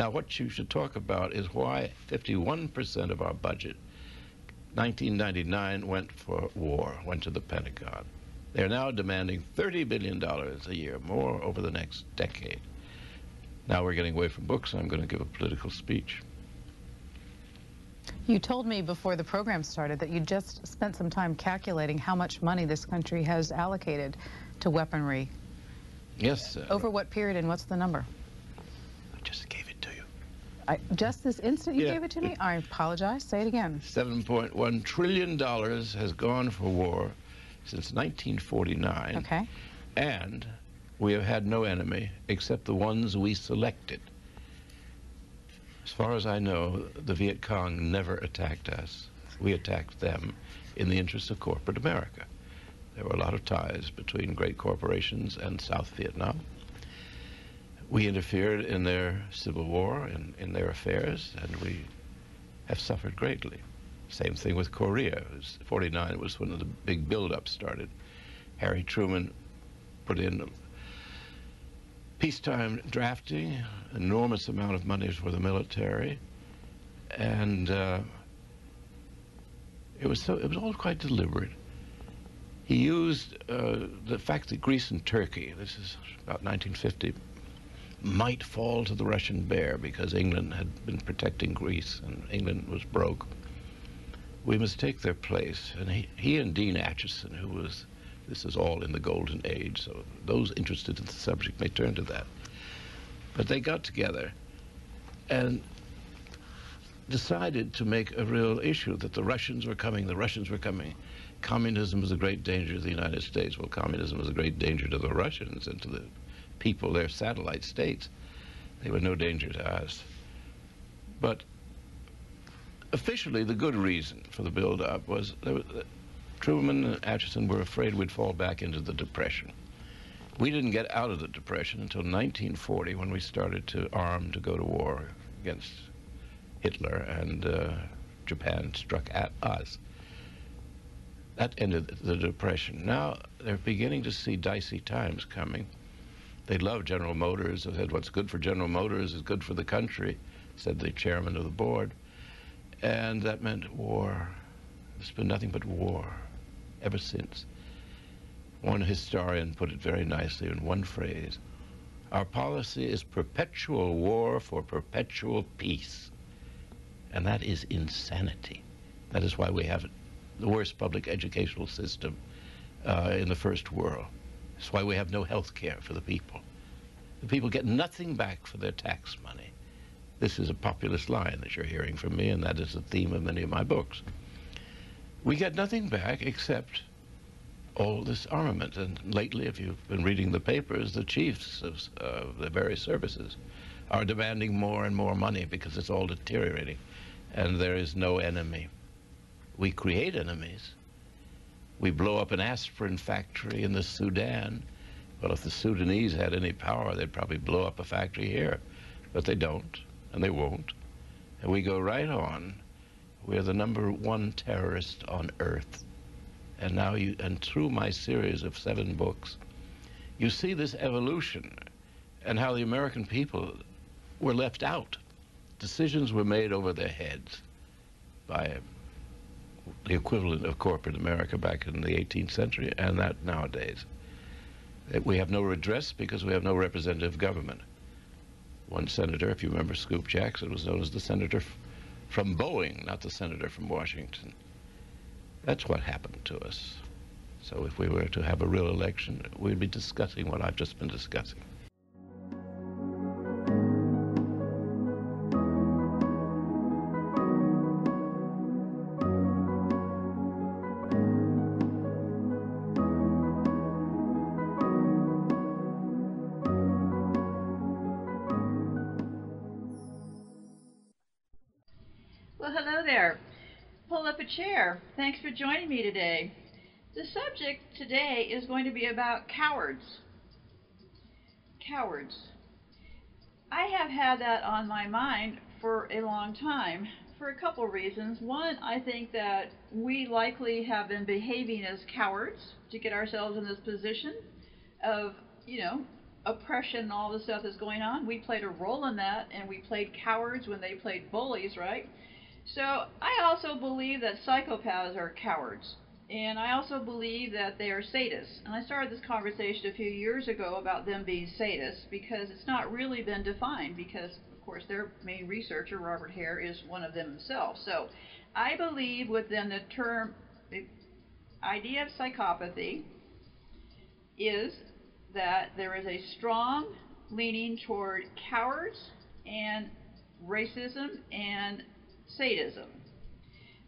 Now, what you should talk about is why 51% of our budget, 1999, went for war, went to the Pentagon. They're now demanding $30 billion a year, more over the next decade. Now we're getting away from books. I'm going to give a political speech. You told me before the program started that you just spent some time calculating how much money this country has allocated to weaponry. Yes. Uh, Over what period and what's the number? I just gave it to you. I, just this instant you Yeah. gave it to me? I apologize. Say it again. $7.1 trillion has gone for war since 1949. Okay. And we have had no enemy except the ones we selected. As far as I know, the Viet Cong never attacked us. We attacked them in the interest of corporate America. There were a lot of ties between great corporations and South Vietnam. We interfered in their civil war and in their affairs, and we have suffered greatly. Same thing with Korea. Was 49 was when the big buildup started. Harry Truman put in peacetime drafting, enormous amount of money for the military, and uh, it was so it was all quite deliberate. He used uh, the fact that Greece and Turkey, this is about 1950, might fall to the Russian bear because England had been protecting Greece and England was broke. We must take their place. And he, he and Dean Acheson, who was, this is all in the golden age, so those interested in the subject may turn to that. But they got together and decided to make a real issue that the Russians were coming, the Russians were coming. Communism was a great danger to the United States. Well, communism was a great danger to the Russians and to the people, their satellite states. They were no danger to us. But officially, the good reason for the build-up was uh, Truman and Acheson were afraid we'd fall back into the Depression. We didn't get out of the Depression until 1940 when we started to arm to go to war against Hitler and uh, Japan struck at us. That ended the Depression. Now they're beginning to see dicey times coming. They love General Motors. They said, what's good for General Motors is good for the country, said the chairman of the board. And that meant war. It's been nothing but war ever since. One historian put it very nicely in one phrase. Our policy is perpetual war for perpetual peace. And that is insanity. That is why we have the worst public educational system uh, in the first world. That's why we have no health care for the people. The people get nothing back for their tax money. This is a populist line that you're hearing from me, and that is the theme of many of my books. We get nothing back except all this armament. And lately, if you've been reading the papers, the chiefs of the various services are demanding more and more money because it's all deteriorating. And there is no enemy. We create enemies. We blow up an aspirin factory in the Sudan. Well, if the Sudanese had any power, they'd probably blow up a factory here. But they don't, and they won't. And we go right on. We're the number one terrorist on earth. And now you, and through my series of seven books, you see this evolution and how the American people were left out. Decisions were made over their heads by the equivalent of corporate America back in the 18th century and that nowadays. We have no redress because we have no representative government. One senator, if you remember Scoop Jackson, was known as the senator from Boeing, not the senator from Washington. That's what happened to us. So if we were to have a real election, we'd be discussing what I've just been discussing. Thanks for joining me today. The subject today is going to be about cowards. Cowards. I have had that on my mind for a long time for a couple reasons. One, I think that we likely have been behaving as cowards to get ourselves in this position of, you know, oppression and all the stuff that's going on. We played a role in that, and we played cowards when they played bullies, right? So I also believe that psychopaths are cowards. And I also believe that they are sadists. And I started this conversation a few years ago about them being sadists because it's not really been defined because, of course, their main researcher, Robert Hare, is one of them himself. So I believe within the term, the idea of psychopathy is that there is a strong leaning toward cowards and racism and sadism.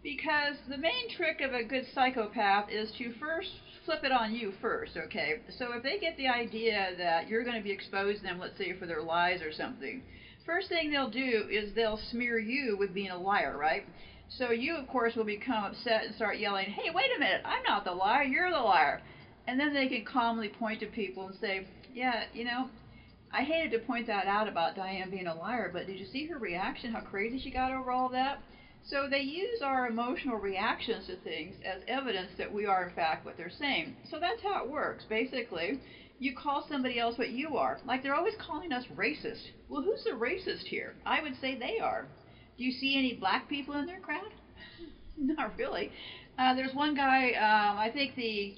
Because the main trick of a good psychopath is to first flip it on you first, okay? So if they get the idea that you're going to be exposing them, let's say for their lies or something, first thing they'll do is they'll smear you with being a liar, right? So you, of course, will become upset and start yelling, hey, wait a minute, I'm not the liar, you're the liar. And then they can calmly point to people and say, yeah, you know, I hated to point that out about Diane being a liar, but did you see her reaction, how crazy she got over all that? So they use our emotional reactions to things as evidence that we are in fact what they're saying. So that's how it works. Basically, you call somebody else what you are. Like they're always calling us racist. Well, who's the racist here? I would say they are. Do you see any black people in their crowd? Not really. Uh, there's one guy, um, I think the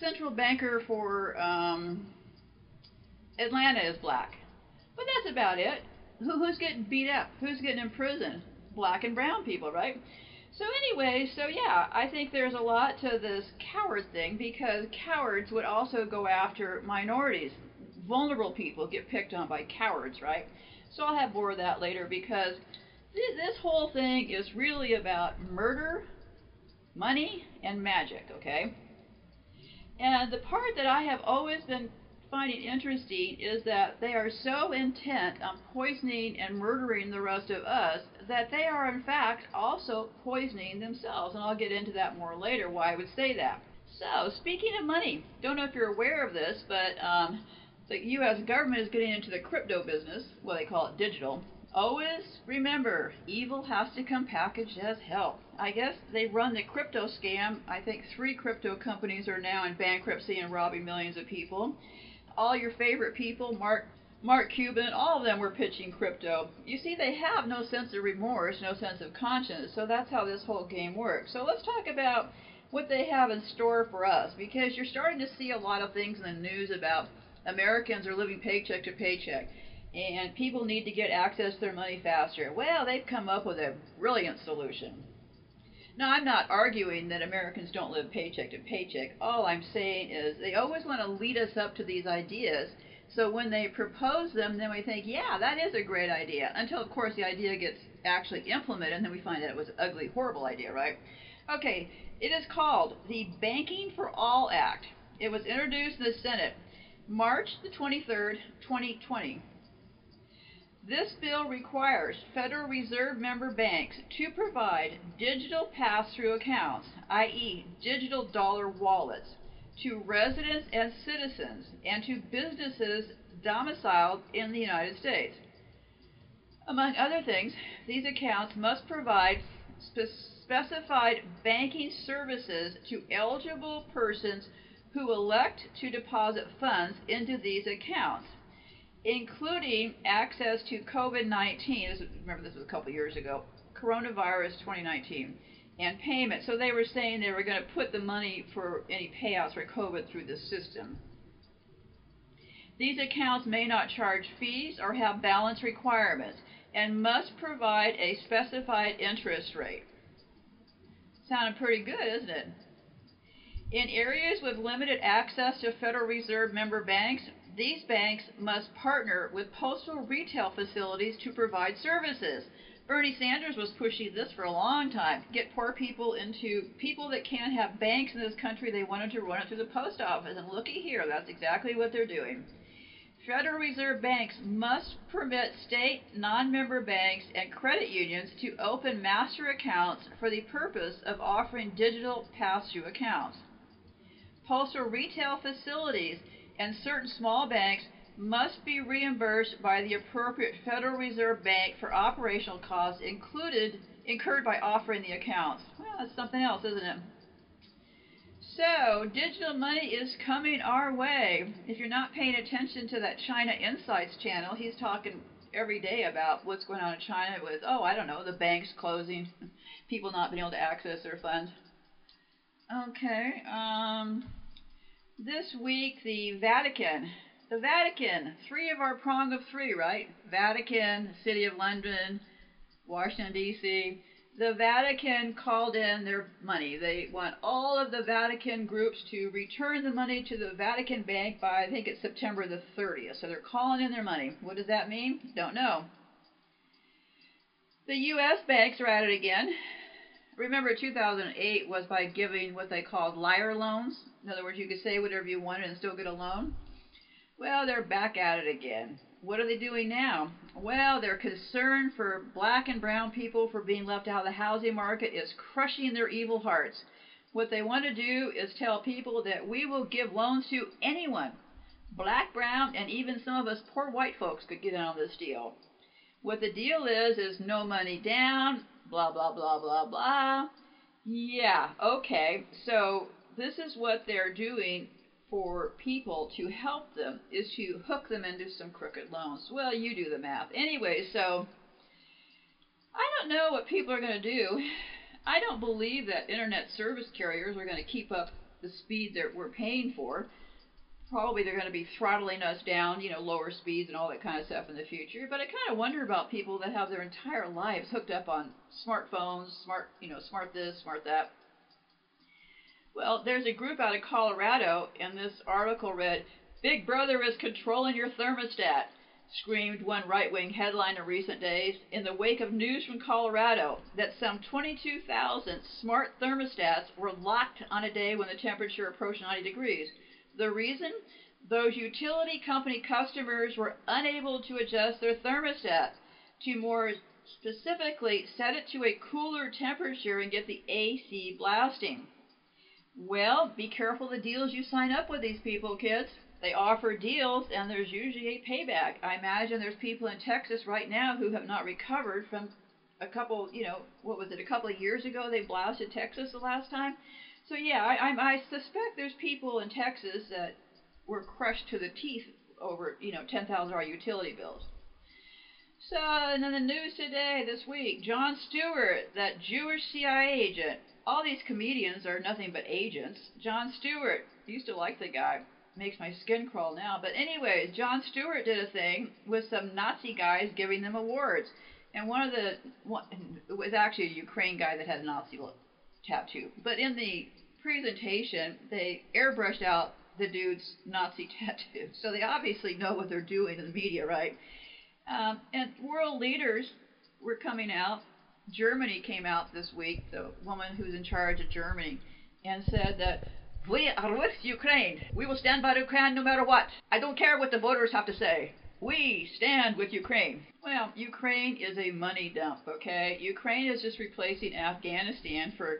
central banker for um, Atlanta is black. But that's about it. Who, who's getting beat up? Who's getting in prison? black and brown people, right? So anyway, so yeah, I think there's a lot to this coward thing because cowards would also go after minorities. Vulnerable people get picked on by cowards, right? So I'll have more of that later because th- this whole thing is really about murder, money, and magic, okay? And the part that I have always been finding interesting is that they are so intent on poisoning and murdering the rest of us that they are, in fact, also poisoning themselves. And I'll get into that more later, why I would say that. So, speaking of money, don't know if you're aware of this, but um, the U.S. government is getting into the crypto business. Well, they call it digital. Always remember, evil has to come packaged as help. I guess they run the crypto scam. I think three crypto companies are now in bankruptcy and robbing millions of people all your favorite people, Mark Mark Cuban, all of them were pitching crypto. You see, they have no sense of remorse, no sense of conscience, so that's how this whole game works. So let's talk about what they have in store for us, because you're starting to see a lot of things in the news about Americans are living paycheck to paycheck, and people need to get access to their money faster. Well, they've come up with a brilliant solution. Now, I'm not arguing that Americans don't live paycheck to paycheck. All I'm saying is they always want to lead us up to these ideas. So when they propose them, then we think, yeah, that is a great idea. Until, of course, the idea gets actually implemented, and then we find that it was an ugly, horrible idea, right? Okay, it is called the Banking for All Act. It was introduced in the Senate March the 23rd, 2020. This bill requires Federal Reserve member banks to provide digital pass-through accounts, i.e., digital dollar wallets, to residents and citizens and to businesses domiciled in the United States. Among other things, these accounts must provide spe- specified banking services to eligible persons who elect to deposit funds into these accounts including access to COVID 19. Remember, this was a couple years ago, coronavirus 2019, and payment. So they were saying they were going to put the money for any payouts for COVID through the system. These accounts may not charge fees or have balance requirements and must provide a specified interest rate. Sounded pretty good, isn't it? In areas with limited access to Federal Reserve member banks, these banks must partner with postal retail facilities to provide services. Bernie Sanders was pushing this for a long time. Get poor people into people that can't have banks in this country. They wanted to run it through the post office. And looky here, that's exactly what they're doing. Federal Reserve banks must permit state non member banks and credit unions to open master accounts for the purpose of offering digital pass through accounts. Postal retail facilities and certain small banks must be reimbursed by the appropriate Federal Reserve Bank for operational costs included incurred by offering the accounts. Well, that's something else, isn't it? So, digital money is coming our way. If you're not paying attention to that China Insights channel, he's talking every day about what's going on in China with, oh, I don't know, the banks closing, people not being able to access their funds. Okay, um, this week the Vatican. The Vatican, three of our prong of three, right? Vatican, City of London, Washington, D.C the Vatican called in their money. They want all of the Vatican groups to return the money to the Vatican Bank by, I think it's September the 30th. So they're calling in their money. What does that mean? Don't know. The U.S. banks are at it again. Remember, 2008 was by giving what they called liar loans. In other words, you could say whatever you wanted and still get a loan. Well, they're back at it again. What are they doing now? Well, their concern for black and brown people for being left out of the housing market is crushing their evil hearts. What they want to do is tell people that we will give loans to anyone. Black, brown, and even some of us poor white folks could get in on this deal. What the deal is, is no money down, blah, blah, blah, blah, blah. Yeah, okay. So this is what they're doing for people to help them is to hook them into some crooked loans. Well, you do the math. Anyway, so I don't know what people are going to do. I don't believe that internet service carriers are going to keep up the speed that we're paying for. Probably they're going to be throttling us down, you know, lower speeds and all that kind of stuff in the future. But I kind of wonder about people that have their entire lives hooked up on smartphones, smart, you know, smart this, smart that well, there's a group out of Colorado, and this article read, Big Brother is controlling your thermostat, screamed one right wing headline in recent days in the wake of news from Colorado that some 22,000 smart thermostats were locked on a day when the temperature approached 90 degrees. The reason? Those utility company customers were unable to adjust their thermostat to more specifically set it to a cooler temperature and get the AC blasting. Well, be careful the deals you sign up with these people, kids. They offer deals, and there's usually a payback. I imagine there's people in Texas right now who have not recovered from a couple, you know, what was it, a couple of years ago they blasted Texas the last time. So yeah, I, I, I suspect there's people in Texas that were crushed to the teeth over, you know, $10,000 utility bills. So, and then the news today, this week, Jon Stewart, that Jewish CIA agent, all these comedians are nothing but agents. Jon Stewart, used to like the guy, makes my skin crawl now. But anyways, Jon Stewart did a thing with some Nazi guys giving them awards, and one of the one, it was actually a Ukraine guy that had a Nazi tattoo. But in the presentation, they airbrushed out the dude's Nazi tattoo, so they obviously know what they're doing in the media, right? Um, and world leaders were coming out Germany came out this week, the woman who's in charge of Germany, and said that we are with Ukraine. We will stand by Ukraine no matter what. I don't care what the voters have to say. We stand with Ukraine. Well, Ukraine is a money dump, okay? Ukraine is just replacing Afghanistan for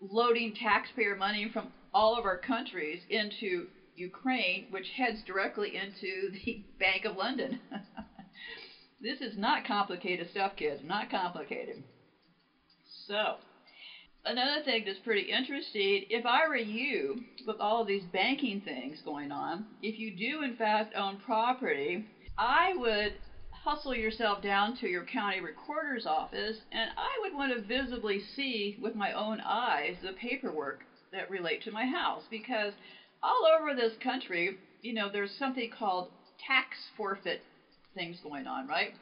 loading taxpayer money from all of our countries into Ukraine, which heads directly into the Bank of London. this is not complicated stuff, kids. Not complicated. So, another thing that's pretty interesting if I were you, with all of these banking things going on, if you do in fact own property, I would hustle yourself down to your county recorder's office and I would want to visibly see with my own eyes the paperwork that relate to my house because all over this country, you know, there's something called tax forfeit things going on, right?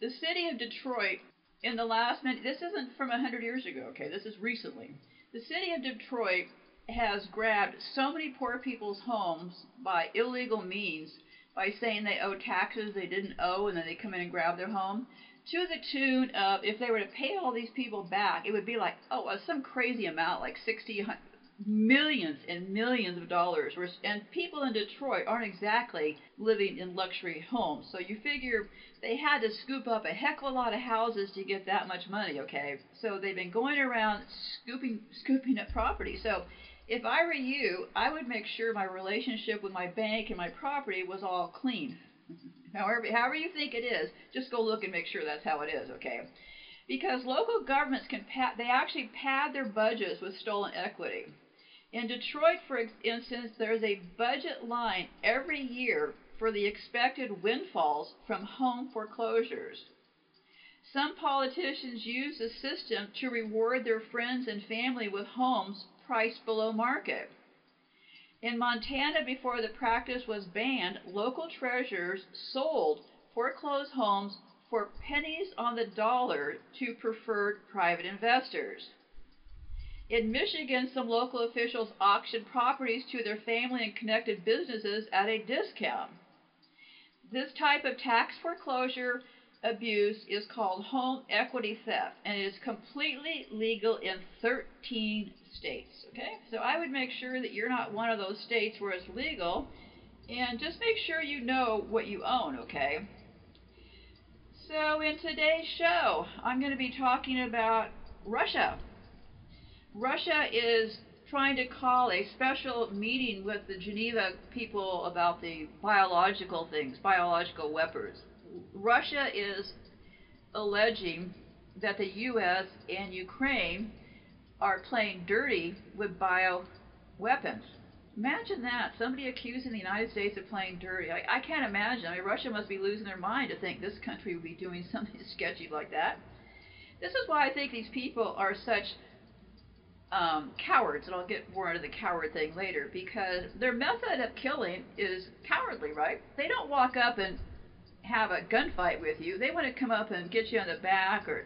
The city of Detroit in the last minute, this isn't from 100 years ago, okay, this is recently. The city of Detroit has grabbed so many poor people's homes by illegal means by saying they owe taxes they didn't owe and then they come in and grab their home to the tune of if they were to pay all these people back it would be like oh some crazy amount like 60 millions and millions of dollars. And people in Detroit aren't exactly living in luxury homes. So you figure they had to scoop up a heck of a lot of houses to get that much money, okay? So they've been going around scooping scooping up property. So if I were you, I would make sure my relationship with my bank and my property was all clean. however, however you think it is, just go look and make sure that's how it is, okay? Because local governments can pad, they actually pad their budgets with stolen equity. In Detroit, for instance, there's a budget line every year for the expected windfalls from home foreclosures. Some politicians use the system to reward their friends and family with homes priced below market. In Montana, before the practice was banned, local treasurers sold foreclosed homes for pennies on the dollar to preferred private investors. In Michigan, some local officials auctioned properties to their family and connected businesses at a discount. This type of tax foreclosure abuse is called home equity theft and it is completely legal in 13 states. Okay? So I would make sure that you're not one of those states where it's legal and just make sure you know what you own, okay? So in today's show, I'm going to be talking about Russia. Russia is trying to call a special meeting with the Geneva people about the biological things, biological weapons. Russia is alleging that the U.S. and Ukraine are playing dirty with bioweapons. Imagine that. Somebody accusing the United States of playing dirty. I, I can't imagine. I mean, Russia must be losing their mind to think this country would be doing something sketchy like that. This is why I think these people are such um, cowards, and I'll get more into the coward thing later, because their method of killing is cowardly, right? They don't walk up and have a gunfight with you. They want to come up and get you on the back or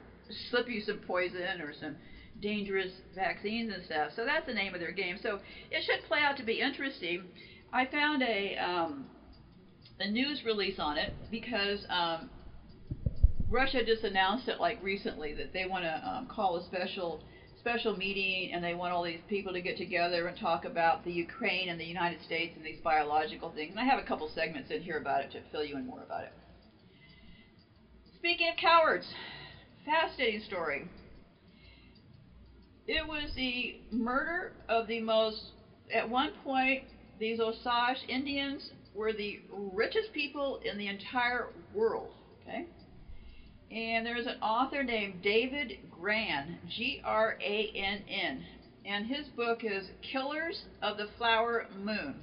slip you some poison or some dangerous vaccines and stuff. So that's the name of their game. So it should play out to be interesting. I found a um, a news release on it because um, Russia just announced it like recently that they want to um, call a special special meeting and they want all these people to get together and talk about the Ukraine and the United States and these biological things. And I have a couple segments in here about it to fill you in more about it. Speaking of cowards, fascinating story. It was the murder of the most, at one point, these Osage Indians were the richest people in the entire world. Okay? And there's an author named David Grann, G R A N N, and his book is Killers of the Flower Moon.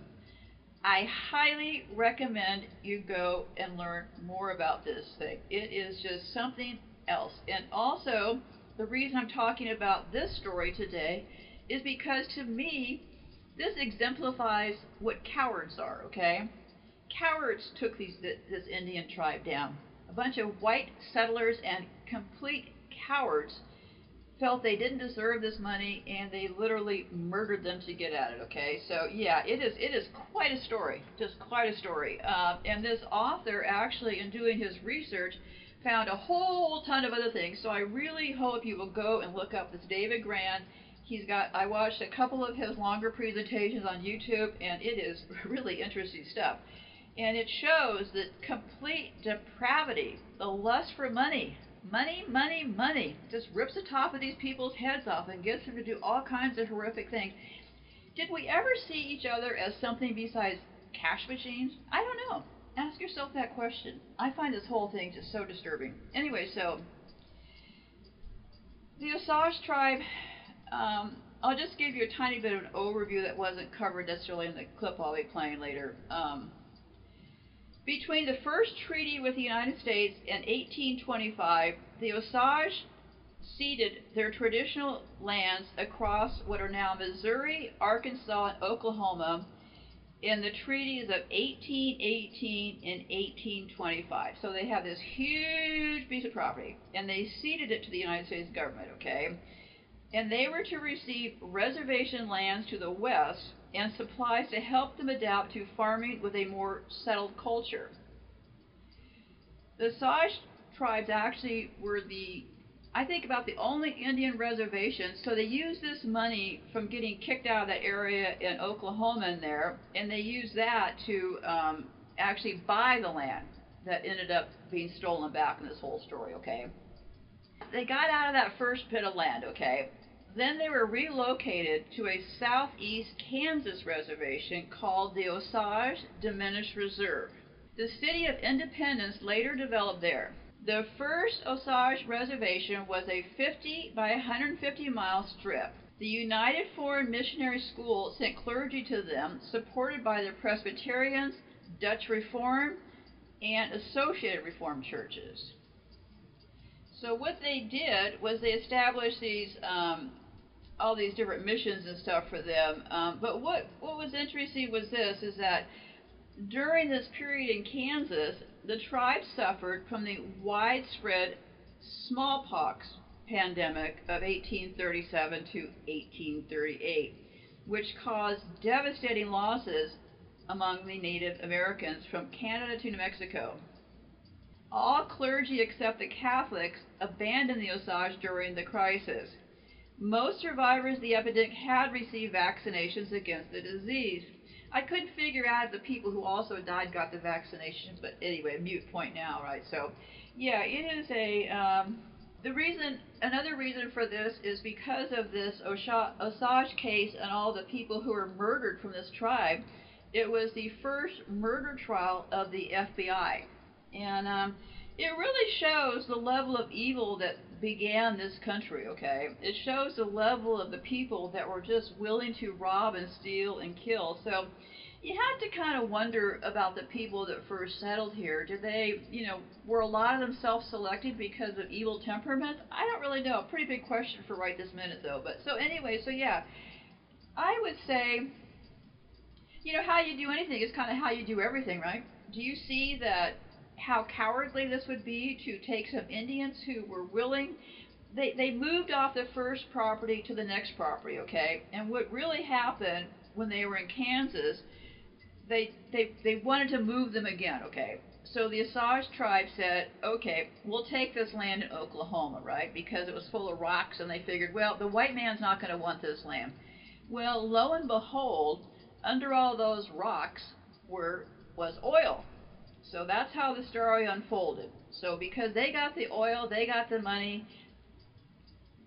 I highly recommend you go and learn more about this thing. It is just something else. And also, the reason I'm talking about this story today is because to me, this exemplifies what cowards are, okay? Cowards took these, this Indian tribe down. A bunch of white settlers and complete cowards felt they didn't deserve this money and they literally murdered them to get at it okay? So yeah it is it is quite a story just quite a story. Uh, and this author actually in doing his research found a whole ton of other things. So i really hope you will go and look up this david grann he's got i watched a couple of his longer presentations on youtube and it is really interesting stuff. And it shows that complete depravity the lust for money Money, money, money just rips the top of these people's heads off and gets them to do all kinds of horrific things. Did we ever see each other as something besides cash machines? I don't know. Ask yourself that question. I find this whole thing just so disturbing. Anyway, so the Osage tribe, um, I'll just give you a tiny bit of an overview that wasn't covered necessarily in the clip I'll be playing later. Um, between the first treaty with the United States in 1825, the Osage ceded their traditional lands across what are now Missouri, Arkansas, and Oklahoma in the treaties of 1818 and 1825. So they have this huge piece of property, and they ceded it to the United States government, okay? And they were to receive reservation lands to the west and supplies to help them adapt to farming with a more settled culture. The Osage tribes actually were the, I think, about the only Indian reservations. So they used this money from getting kicked out of that area in Oklahoma in there, and they used that to um, actually buy the land that ended up being stolen back in this whole story, okay? They got out of that first bit of land, okay? Then they were relocated to a southeast Kansas reservation called the Osage Diminished Reserve. The city of Independence later developed there. The first Osage reservation was a 50 by 150 mile strip. The United Foreign Missionary School sent clergy to them, supported by the Presbyterians, Dutch Reform, and Associated Reformed churches. So what they did was they established these um, all these different missions and stuff for them. Um, but what what was interesting was this: is that during this period in Kansas, the tribe suffered from the widespread smallpox pandemic of 1837 to 1838, which caused devastating losses among the Native Americans from Canada to New Mexico. All clergy except the Catholics abandoned the Osage during the crisis. Most survivors of the epidemic had received vaccinations against the disease. I couldn't figure out if the people who also died got the vaccinations, but anyway, mute point now, right? So, yeah, it is a. Um, the reason, another reason for this is because of this Osage case and all the people who were murdered from this tribe. It was the first murder trial of the FBI, and um, it really shows the level of evil that began this country, okay? It shows the level of the people that were just willing to rob and steal and kill. So you have to kind of wonder about the people that first settled here. Did they, you know, were a lot of them self selected because of evil temperaments? I don't really know. Pretty big question for right this minute, though. But so anyway, so yeah, I would say, you know, how you do anything is kind of how you do everything, right? Do you see that how cowardly this would be to take some Indians who were willing. They, they moved off the first property to the next property, okay? And what really happened when they were in Kansas, they, they, they wanted to move them again, okay? So the Osage tribe said, okay, we'll take this land in Oklahoma, right? Because it was full of rocks, and they figured, well, the white man's not going to want this land. Well, lo and behold, under all those rocks were was oil. So that's how the story unfolded. So because they got the oil, they got the money,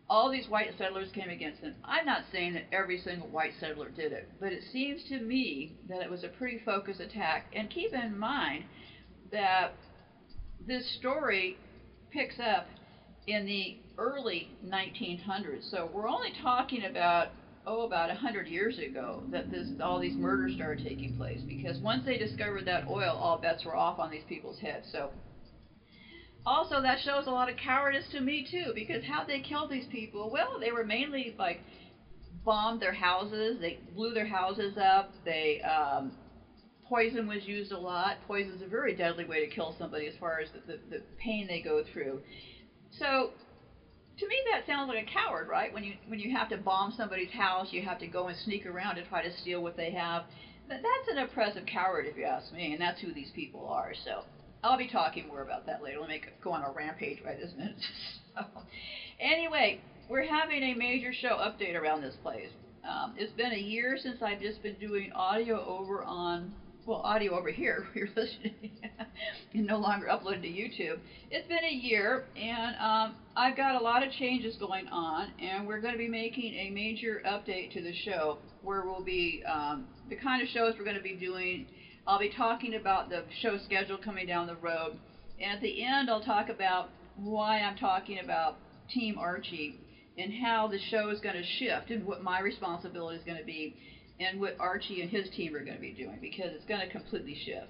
all these white settlers came against them. I'm not saying that every single white settler did it, but it seems to me that it was a pretty focused attack. And keep in mind that this story picks up in the early 1900s. So we're only talking about oh, about a hundred years ago that this all these murders started taking place because once they discovered that oil, all bets were off on these people's heads. So also that shows a lot of cowardice to me too because how they killed these people? Well, they were mainly like bombed their houses, they blew their houses up, they um, poison was used a lot. Poison is a very deadly way to kill somebody as far as the, the, the pain they go through. So to me that sounds like a coward, right? When you when you have to bomb somebody's house, you have to go and sneak around and try to steal what they have. That, that's an oppressive coward, if you ask me, and that's who these people are. So I'll be talking more about that later. Let me go on a rampage right this minute. so, anyway, we're having a major show update around this place. Um, it's been a year since I've just been doing audio over on well, audio over here, you're listening, and no longer uploaded to YouTube. It's been a year, and um, I've got a lot of changes going on, and we're going to be making a major update to the show where we'll be um, the kind of shows we're going to be doing. I'll be talking about the show schedule coming down the road, and at the end, I'll talk about why I'm talking about Team Archie and how the show is going to shift and what my responsibility is going to be and what Archie and his team are going to be doing because it's going to completely shift.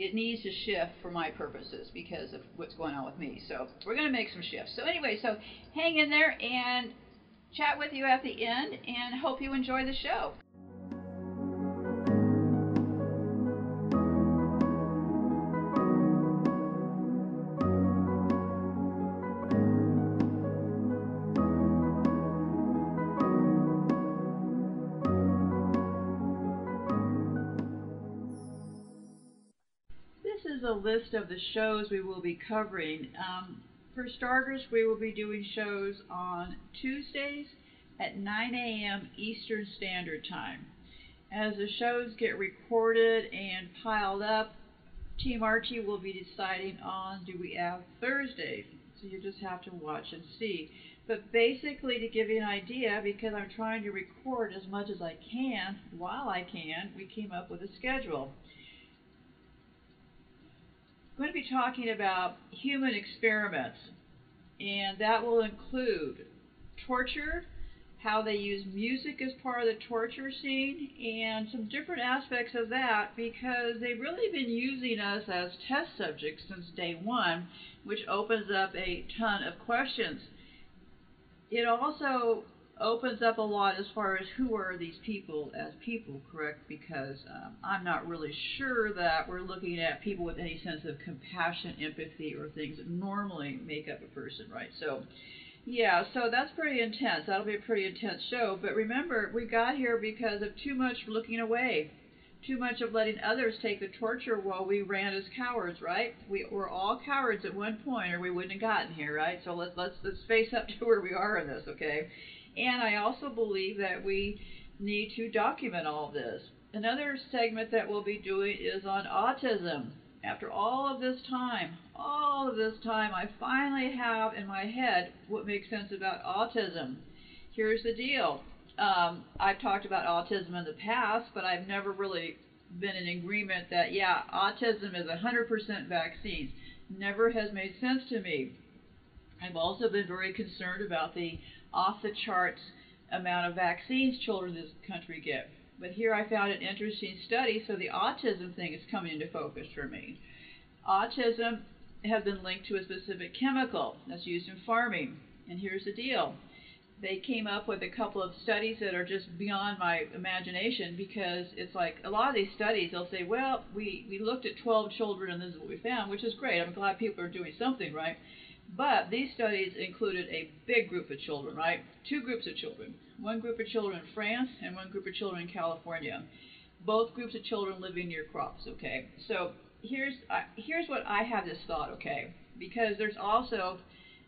It needs to shift for my purposes because of what's going on with me. So we're going to make some shifts. So anyway, so hang in there and chat with you at the end and hope you enjoy the show. List of the shows we will be covering. Um, for starters, we will be doing shows on Tuesdays at 9 a.m. Eastern Standard Time. As the shows get recorded and piled up, Team Archie will be deciding on do we have Thursdays. So you just have to watch and see. But basically, to give you an idea, because I'm trying to record as much as I can while I can, we came up with a schedule going to be talking about human experiments, and that will include torture, how they use music as part of the torture scene, and some different aspects of that because they've really been using us as test subjects since day one, which opens up a ton of questions. It also opens up a lot as far as who are these people as people, correct? Because um, I'm not really sure that we're looking at people with any sense of compassion, empathy, or things that normally make up a person, right? So, yeah, so that's pretty intense. That'll be a pretty intense show. But remember, we got here because of too much looking away, too much of letting others take the torture while we ran as cowards, right? We were all cowards at one point, or we wouldn't have gotten here, right? So let's let's let's face up to where we are in this, okay? And I also believe that we need to document all this. Another segment that we'll be doing is on autism. After all of this time, all of this time, I finally have in my head what makes sense about autism. Here's the deal. Um, I've talked about autism in the past, but I've never really been in agreement that, yeah, autism is 100% vaccines. Never has made sense to me. I've also been very concerned about the off the charts amount of vaccines children in this country get. But here I found an interesting study, so the autism thing is coming into focus for me. Autism has been linked to a specific chemical that's used in farming. And here's the deal they came up with a couple of studies that are just beyond my imagination because it's like a lot of these studies they'll say well we we looked at 12 children and this is what we found which is great i'm glad people are doing something right but these studies included a big group of children, right? Two groups of children. One group of children in France and one group of children in California. Both groups of children living near crops, okay? So here's uh, here's what I have this thought, okay? Because there's also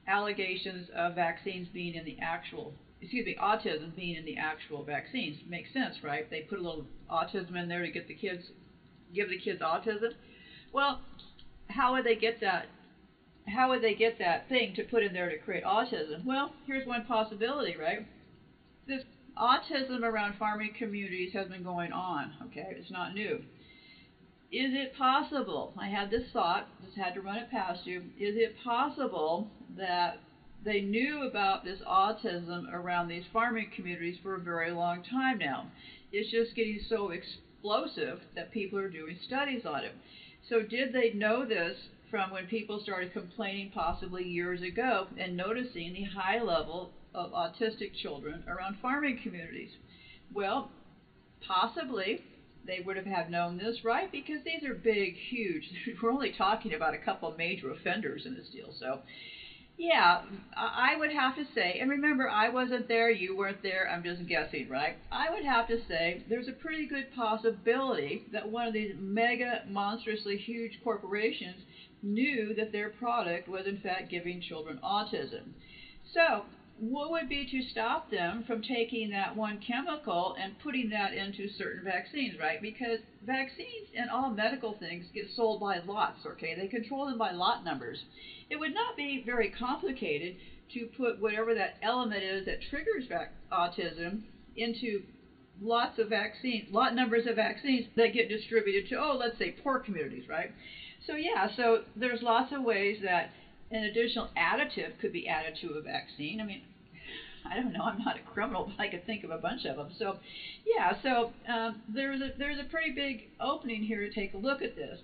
allegations of vaccines being in the actual excuse me, autism being in the actual vaccines. Makes sense, right? They put a little autism in there to get the kids give the kids autism. Well, how would they get that how would they get that thing to put in there to create autism? Well, here's one possibility, right? This autism around farming communities has been going on, okay? It's not new. Is it possible? I had this thought, just had to run it past you. Is it possible that they knew about this autism around these farming communities for a very long time now? It's just getting so explosive that people are doing studies on it. So, did they know this from when people started complaining possibly years ago and noticing the high level of autistic children around farming communities. Well, possibly they would have had known this, right? Because these are big, huge. We're only talking about a couple major offenders in this deal. So, yeah, I would have to say, and remember, I wasn't there, you weren't there, I'm just guessing, right? I would have to say there's a pretty good possibility that one of these mega, monstrously huge corporations knew that their product was in fact giving children autism. So, what would be to stop them from taking that one chemical and putting that into certain vaccines, right? Because vaccines and all medical things get sold by lots, okay? They control them by lot numbers. It would not be very complicated to put whatever that element is that triggers autism into lots of vaccines, lot numbers of vaccines that get distributed to, oh, let's say poor communities, right? So yeah, so there's lots of ways that an additional additive could be added to a vaccine. I mean, I don't know. I'm not a criminal, but I could think of a bunch of them. So, yeah. So um, there's a there's a pretty big opening here to take a look at this.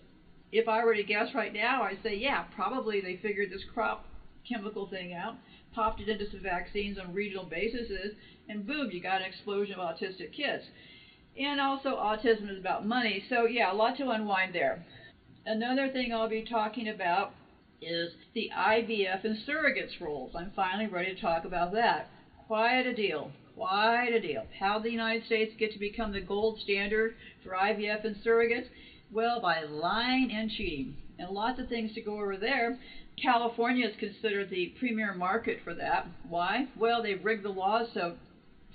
If I were to guess right now, I'd say yeah, probably they figured this crop chemical thing out, popped it into some vaccines on regional basis, and boom, you got an explosion of autistic kids. And also, autism is about money. So yeah, a lot to unwind there. Another thing I'll be talking about is the IVF and surrogates roles. I'm finally ready to talk about that. Quite a deal. Quite a deal. How the United States get to become the gold standard for IVF and surrogates? Well, by lying and cheating. And lots of things to go over there. California is considered the premier market for that. Why? Well, they've rigged the laws so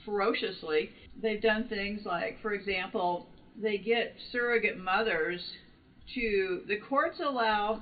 ferociously. They've done things like, for example, they get surrogate mothers to the courts allow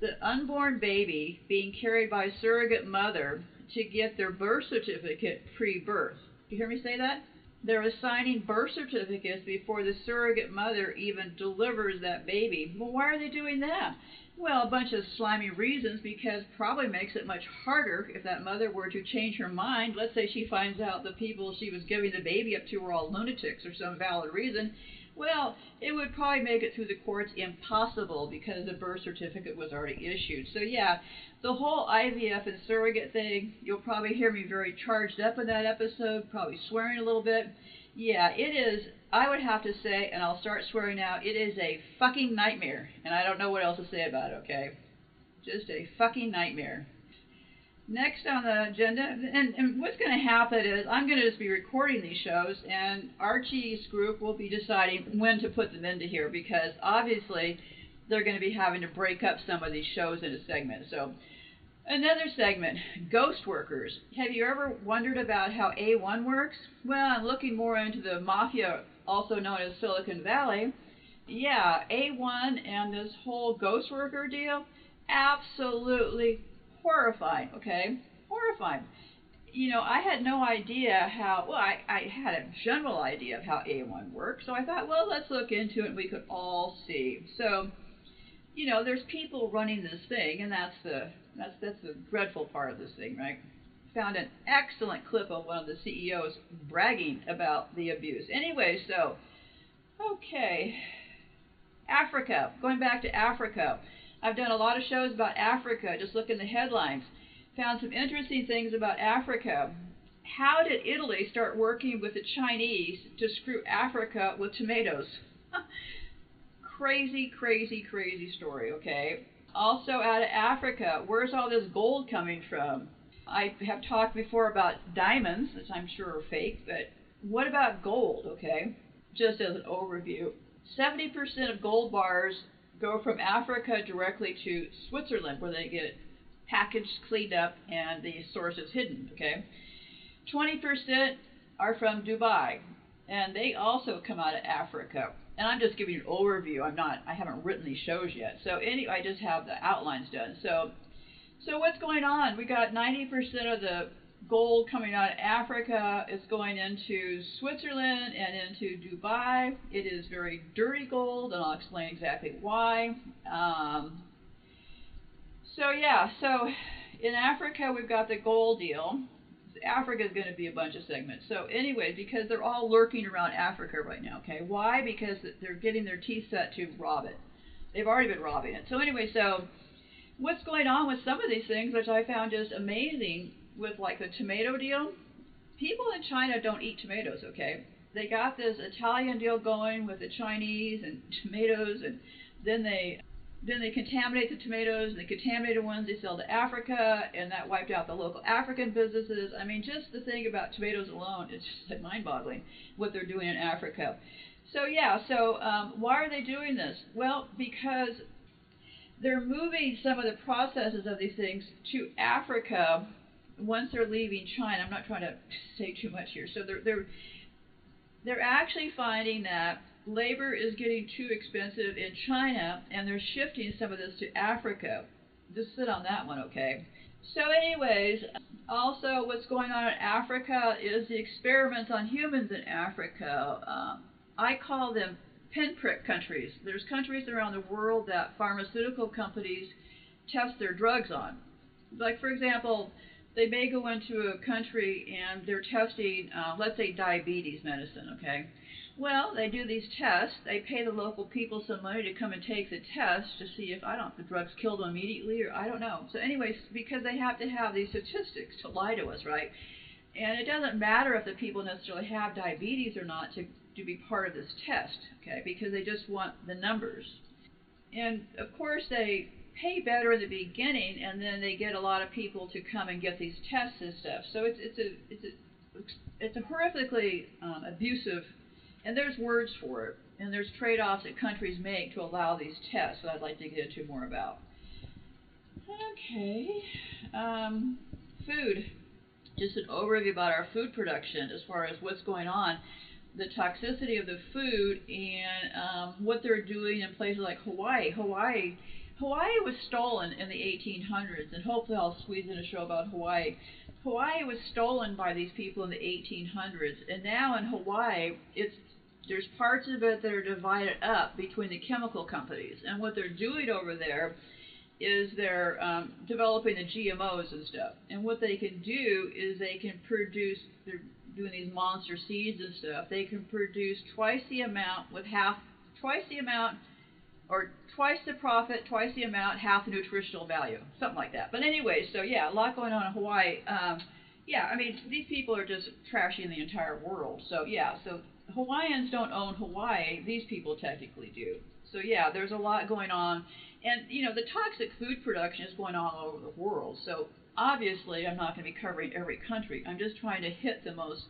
the unborn baby being carried by a surrogate mother to get their birth certificate pre-birth. You hear me say that? They're assigning birth certificates before the surrogate mother even delivers that baby. Well, why are they doing that? Well, a bunch of slimy reasons because probably makes it much harder if that mother were to change her mind. Let's say she finds out the people she was giving the baby up to were all lunatics or some valid reason. Well, it would probably make it through the courts impossible because the birth certificate was already issued. So, yeah, the whole IVF and surrogate thing, you'll probably hear me very charged up in that episode, probably swearing a little bit. Yeah, it is I would have to say, and I'll start swearing now, it is a fucking nightmare. And I don't know what else to say about it, okay? Just a fucking nightmare. Next on the agenda, and, and what's going to happen is I'm going to just be recording these shows, and Archie's group will be deciding when to put them into here because obviously they're going to be having to break up some of these shows into segments. So Another segment, ghost workers. Have you ever wondered about how AI works? Well, I'm looking more into the mafia, also known as Silicon Valley. Yeah, AI and this whole ghost worker deal, absolutely horrifying, okay? Horrifying. You know, I had no idea how, well, I, I had a general idea of how AI works, so I thought, well, let's look into it and we could all see. So, you know, there's people running this thing, and that's the that's that's the dreadful part of this thing, right? Found an excellent clip of one of the CEOs bragging about the abuse. Anyway, so okay, Africa. Going back to Africa, I've done a lot of shows about Africa. Just look in the headlines. Found some interesting things about Africa. How did Italy start working with the Chinese to screw Africa with tomatoes? crazy, crazy, crazy story, okay? Also out of Africa, where's all this gold coming from? I have talked before about diamonds, which I'm sure are fake, but what about gold, okay? Just as an overview. 70% of gold bars go from Africa directly to Switzerland, where they get packaged, cleaned up, and the source is hidden, okay? 20% are from Dubai, and they also come out of Africa and I'm just giving you an overview. I'm not, I haven't written these shows yet. So anyway, I just have the outlines done. So, so what's going on? We got 90% of the gold coming out of Africa is going into Switzerland and into Dubai. It is very dirty gold, and I'll explain exactly why. Um, so yeah, so in Africa we've got the gold deal. Africa is going to be a bunch of segments. So anyway, because they're all lurking around Africa right now. Okay, why? Because they're getting their teeth set to rob it. They've already been robbing it. So anyway, so what's going on with some of these things, which I found just amazing, with like the tomato deal. People in China don't eat tomatoes. Okay, they got this Italian deal going with the Chinese and tomatoes, and then they then they contaminate the tomatoes, and the contaminated ones they sell to Africa, and that wiped out the local African businesses. I mean, just the thing about tomatoes alone is just mind-boggling what they're doing in Africa. So yeah, so um, why are they doing this? Well, because they're moving some of the processes of these things to Africa once they're leaving China. I'm not trying to say too much here. So they're they're they're actually finding that labor is getting too expensive in China, and they're shifting some of this to Africa. Just sit on that one, okay? So, anyways, also what's going on in Africa is the experiments on humans in Africa. Um, I call them pinprick countries. There's countries around the world that pharmaceutical companies test their drugs on. Like, for example, they may go into a country and they're testing, uh, let's say, diabetes medicine, okay? Well, they do these tests. They pay the local people some money to come and take the test to see if I don't the drugs kill them immediately or I don't know. So, anyways, because they have to have these statistics to lie to us, right? And it doesn't matter if the people necessarily have diabetes or not to to be part of this test, okay? Because they just want the numbers. And of course, they pay better in the beginning, and then they get a lot of people to come and get these tests and stuff. So it's it's a it's a it's a horrifically um, abusive and there's words for it, and there's trade-offs that countries make to allow these tests that I'd like to get into more about. Okay, um, food. Just an overview about our food production as far as what's going on, the toxicity of the food, and um, what they're doing in places like Hawaii. Hawaii, Hawaii was stolen in the 1800s, and hopefully I'll squeeze in a show about Hawaii. Hawaii was stolen by these people in the 1800s, and now in Hawaii, it's there's parts of it that are divided up between the chemical companies. And what they're doing over there is they're um, developing the GMOs and stuff. And what they can do is they can produce, they're doing these monster seeds and stuff. They can produce twice the amount with half, twice the amount, or twice the profit, twice the amount, half the nutritional value, something like that. But anyway, so yeah, a lot going on in Hawaii. Um, yeah, I mean, these people are just trashing the entire world. So yeah, so Hawaiians don't own Hawaii. These people technically do. So yeah, there's a lot going on. And, you know, the toxic food production is going on all over the world. So obviously, I'm not going to be covering every country. I'm just trying to hit the most,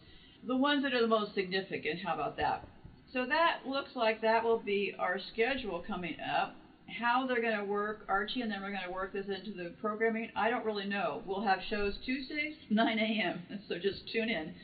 the ones that are the most significant. How about that? So that looks like that will be our schedule coming up. How they're going to work, Archie and them are going to work this into the programming, I don't really know. We'll have shows Tuesdays, 9 a.m., so just tune in.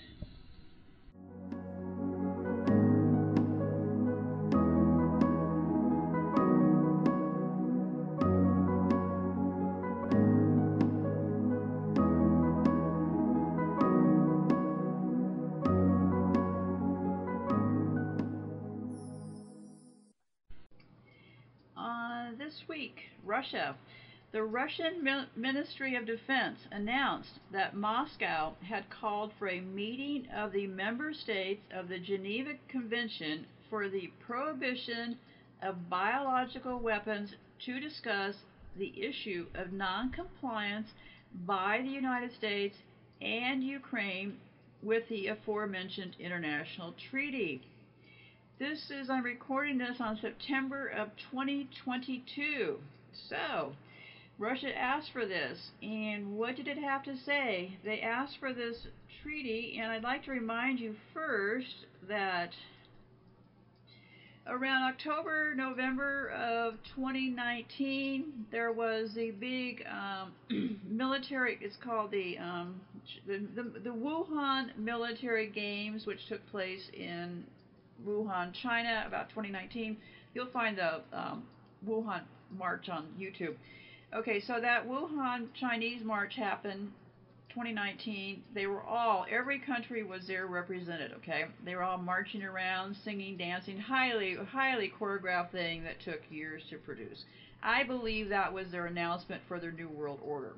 Russia. The Russian Ministry of Defense announced that Moscow had called for a meeting of the member states of the Geneva Convention for the Prohibition of Biological Weapons to discuss the issue of noncompliance by the United States and Ukraine with the aforementioned international treaty. This is, I'm recording this on September of 2022. So, Russia asked for this, and what did it have to say? They asked for this treaty, and I'd like to remind you first that around October, November of 2019, there was a big um, military. It's called the, um, the, the the Wuhan Military Games, which took place in Wuhan, China, about 2019. You'll find the um, Wuhan march on YouTube. Okay, so that Wuhan Chinese march happened 2019. They were all, every country was there represented, okay? They were all marching around, singing, dancing, highly, highly choreographed thing that took years to produce. I believe that was their announcement for their New World Order.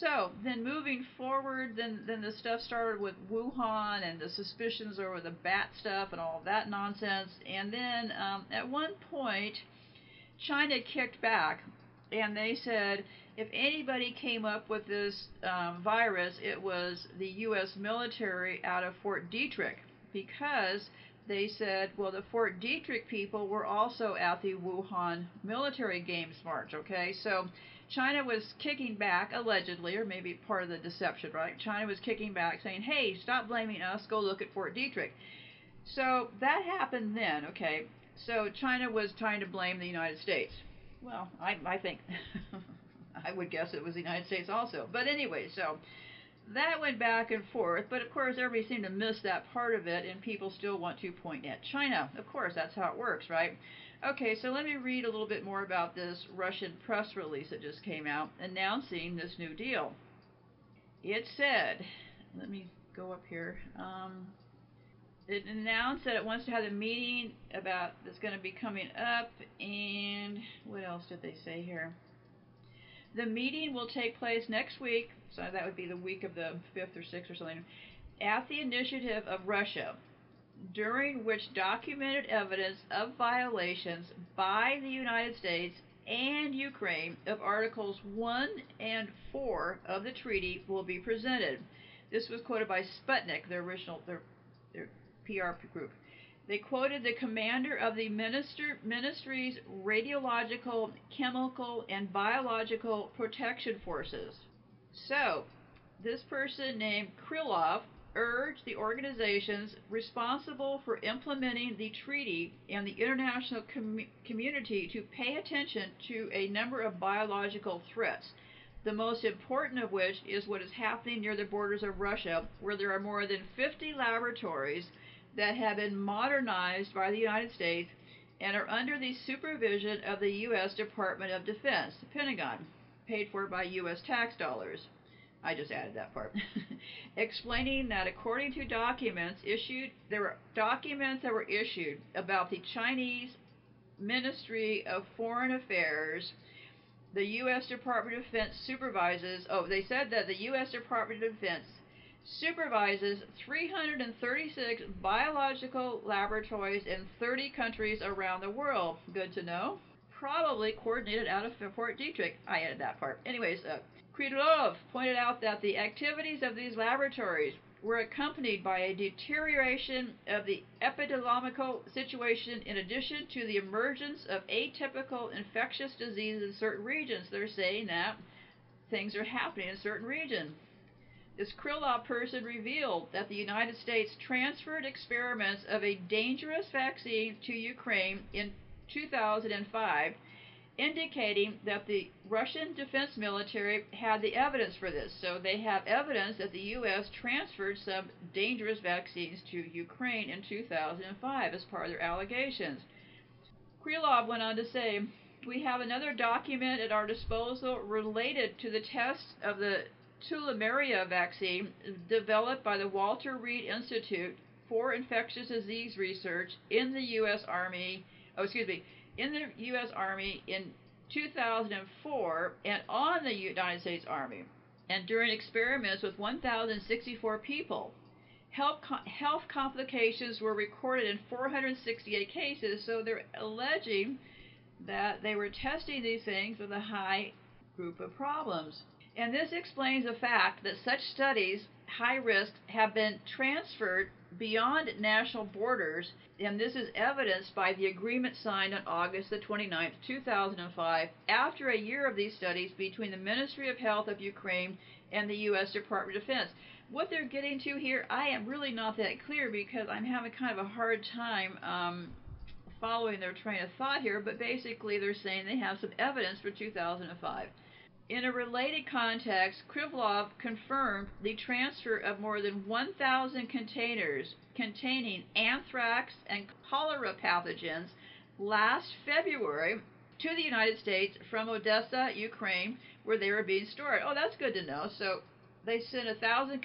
So then moving forward, then then the stuff started with Wuhan and the suspicions over the bat stuff and all that nonsense. And then um, at one point, China kicked back and they said if anybody came up with this um, virus, it was the U.S. military out of Fort Detrick because they said, well, the Fort Detrick people were also at the Wuhan military games march, okay? So China was kicking back, allegedly, or maybe part of the deception, right? China was kicking back saying, hey, stop blaming us, go look at Fort Detrick. So that happened then, okay? So China was trying to blame the United States. Well, I, I think, I would guess it was the United States also. But anyway, so that went back and forth. But of course, everybody seemed to miss that part of it, and people still want to point at China. Of course, that's how it works, right? Okay, so let me read a little bit more about this Russian press release that just came out announcing this new deal. It said, let me go up here. Um, it announced that it wants to have a meeting about that's going to be coming up, and what else did they say here? The meeting will take place next week, so that would be the week of the 5th or 6th or something, at the initiative of Russia, during which documented evidence of violations by the United States and Ukraine of Articles 1 and 4 of the treaty will be presented. This was quoted by Sputnik, their original, PR group. They quoted the commander of the minister, ministry's radiological, chemical, and biological protection forces. So, this person named Krylov urged the organizations responsible for implementing the treaty and the international com community to pay attention to a number of biological threats the most important of which is what is happening near the borders of Russia, where there are more than 50 laboratories that have been modernized by the United States and are under the supervision of the U.S. Department of Defense, the Pentagon, paid for by U.S. tax dollars. I just added that part. Explaining that according to documents issued, there were documents that were issued about the Chinese Ministry of Foreign Affairs the U.S. Department of Defense supervises, oh, they said that the U.S. Department of Defense supervises 336 biological laboratories in 30 countries around the world. Good to know. Probably coordinated out of Fort Detrick. I added that part. Anyways, uh, pointed out that the activities of these laboratories were accompanied by a deterioration of the epidemiological situation in addition to the emergence of atypical infectious diseases in certain regions. They're saying that things are happening in certain regions. This Krylov person revealed that the United States transferred experiments of a dangerous vaccine to Ukraine in 2005 indicating that the Russian defense military had the evidence for this. So they have evidence that the U.S. transferred some dangerous vaccines to Ukraine in 2005 as part of their allegations. Krylov went on to say, We have another document at our disposal related to the test of the Tularemia vaccine developed by the Walter Reed Institute for Infectious Disease Research in the U.S. Army. Oh, excuse me in the U.S. Army in 2004 and on the United States Army, and during experiments with 1,064 people. Health, health complications were recorded in 468 cases, so they're alleging that they were testing these things with a high group of problems. And this explains the fact that such studies, high risk, have been transferred beyond national borders, and this is evidenced by the agreement signed on August the 29th, 2005, after a year of these studies between the Ministry of Health of Ukraine and the U.S. Department of Defense. What they're getting to here, I am really not that clear because I'm having kind of a hard time um, following their train of thought here, but basically they're saying they have some evidence for 2005. In a related context, Krylov confirmed the transfer of more than 1,000 containers containing anthrax and cholera pathogens last February to the United States from Odessa, Ukraine, where they were being stored. Oh, that's good to know. So they sent a thousand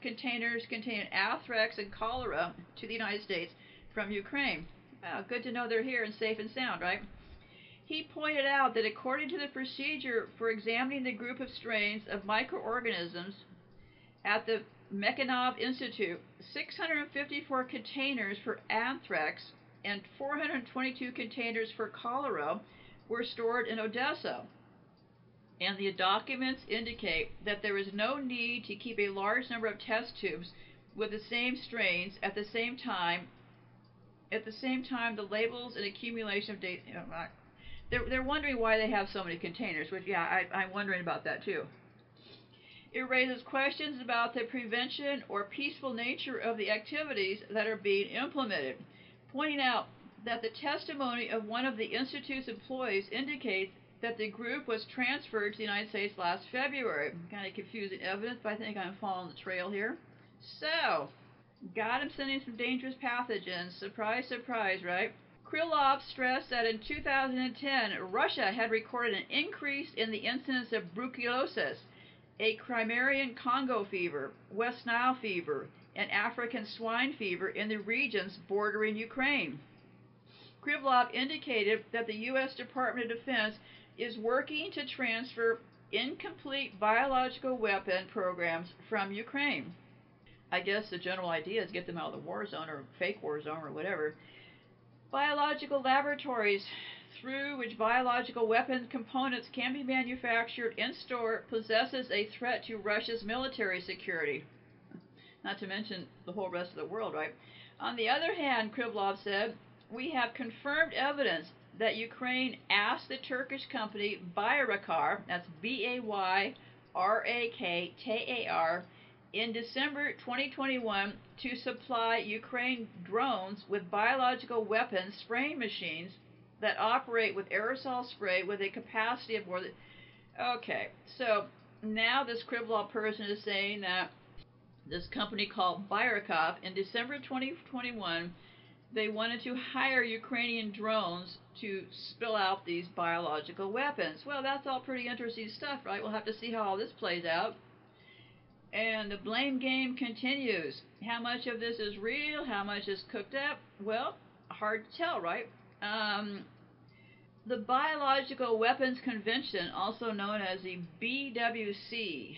containers containing anthrax and cholera to the United States from Ukraine. Well, good to know they're here and safe and sound, right? He pointed out that according to the procedure for examining the group of strains of microorganisms at the Mechnikov Institute, 654 containers for anthrax and 422 containers for cholera were stored in Odessa. And the documents indicate that there is no need to keep a large number of test tubes with the same strains at the same time. At the same time, the labels and accumulation of data. Oh They're, they're wondering why they have so many containers, which, yeah, I, I'm wondering about that too. It raises questions about the prevention or peaceful nature of the activities that are being implemented, pointing out that the testimony of one of the Institute's employees indicates that the group was transferred to the United States last February. Kind of confusing evidence, but I think I'm following the trail here. So, got him sending some dangerous pathogens. Surprise, surprise, right? Krylov stressed that in 2010, Russia had recorded an increase in the incidence of brucellosis, a Crimean Congo fever, West Nile fever, and African swine fever in the regions bordering Ukraine. Krylov indicated that the U.S. Department of Defense is working to transfer incomplete biological weapon programs from Ukraine. I guess the general idea is get them out of the war zone or fake war zone or whatever. Biological laboratories through which biological weapon components can be manufactured and stored possesses a threat to Russia's military security. Not to mention the whole rest of the world, right? On the other hand, Krylov said, we have confirmed evidence that Ukraine asked the Turkish company Bayraktar, that's B A Y R A K T A R, in December 2021 to supply Ukraine drones with biological weapons spraying machines that operate with aerosol spray with a capacity of more than. Okay, so now this Krylov person is saying that this company called Bayraktar in December 2021 they wanted to hire Ukrainian drones to spill out these biological weapons. Well, that's all pretty interesting stuff, right? We'll have to see how all this plays out. And the blame game continues. How much of this is real? How much is cooked up? Well, hard to tell, right? Um, the Biological Weapons Convention, also known as the BWC,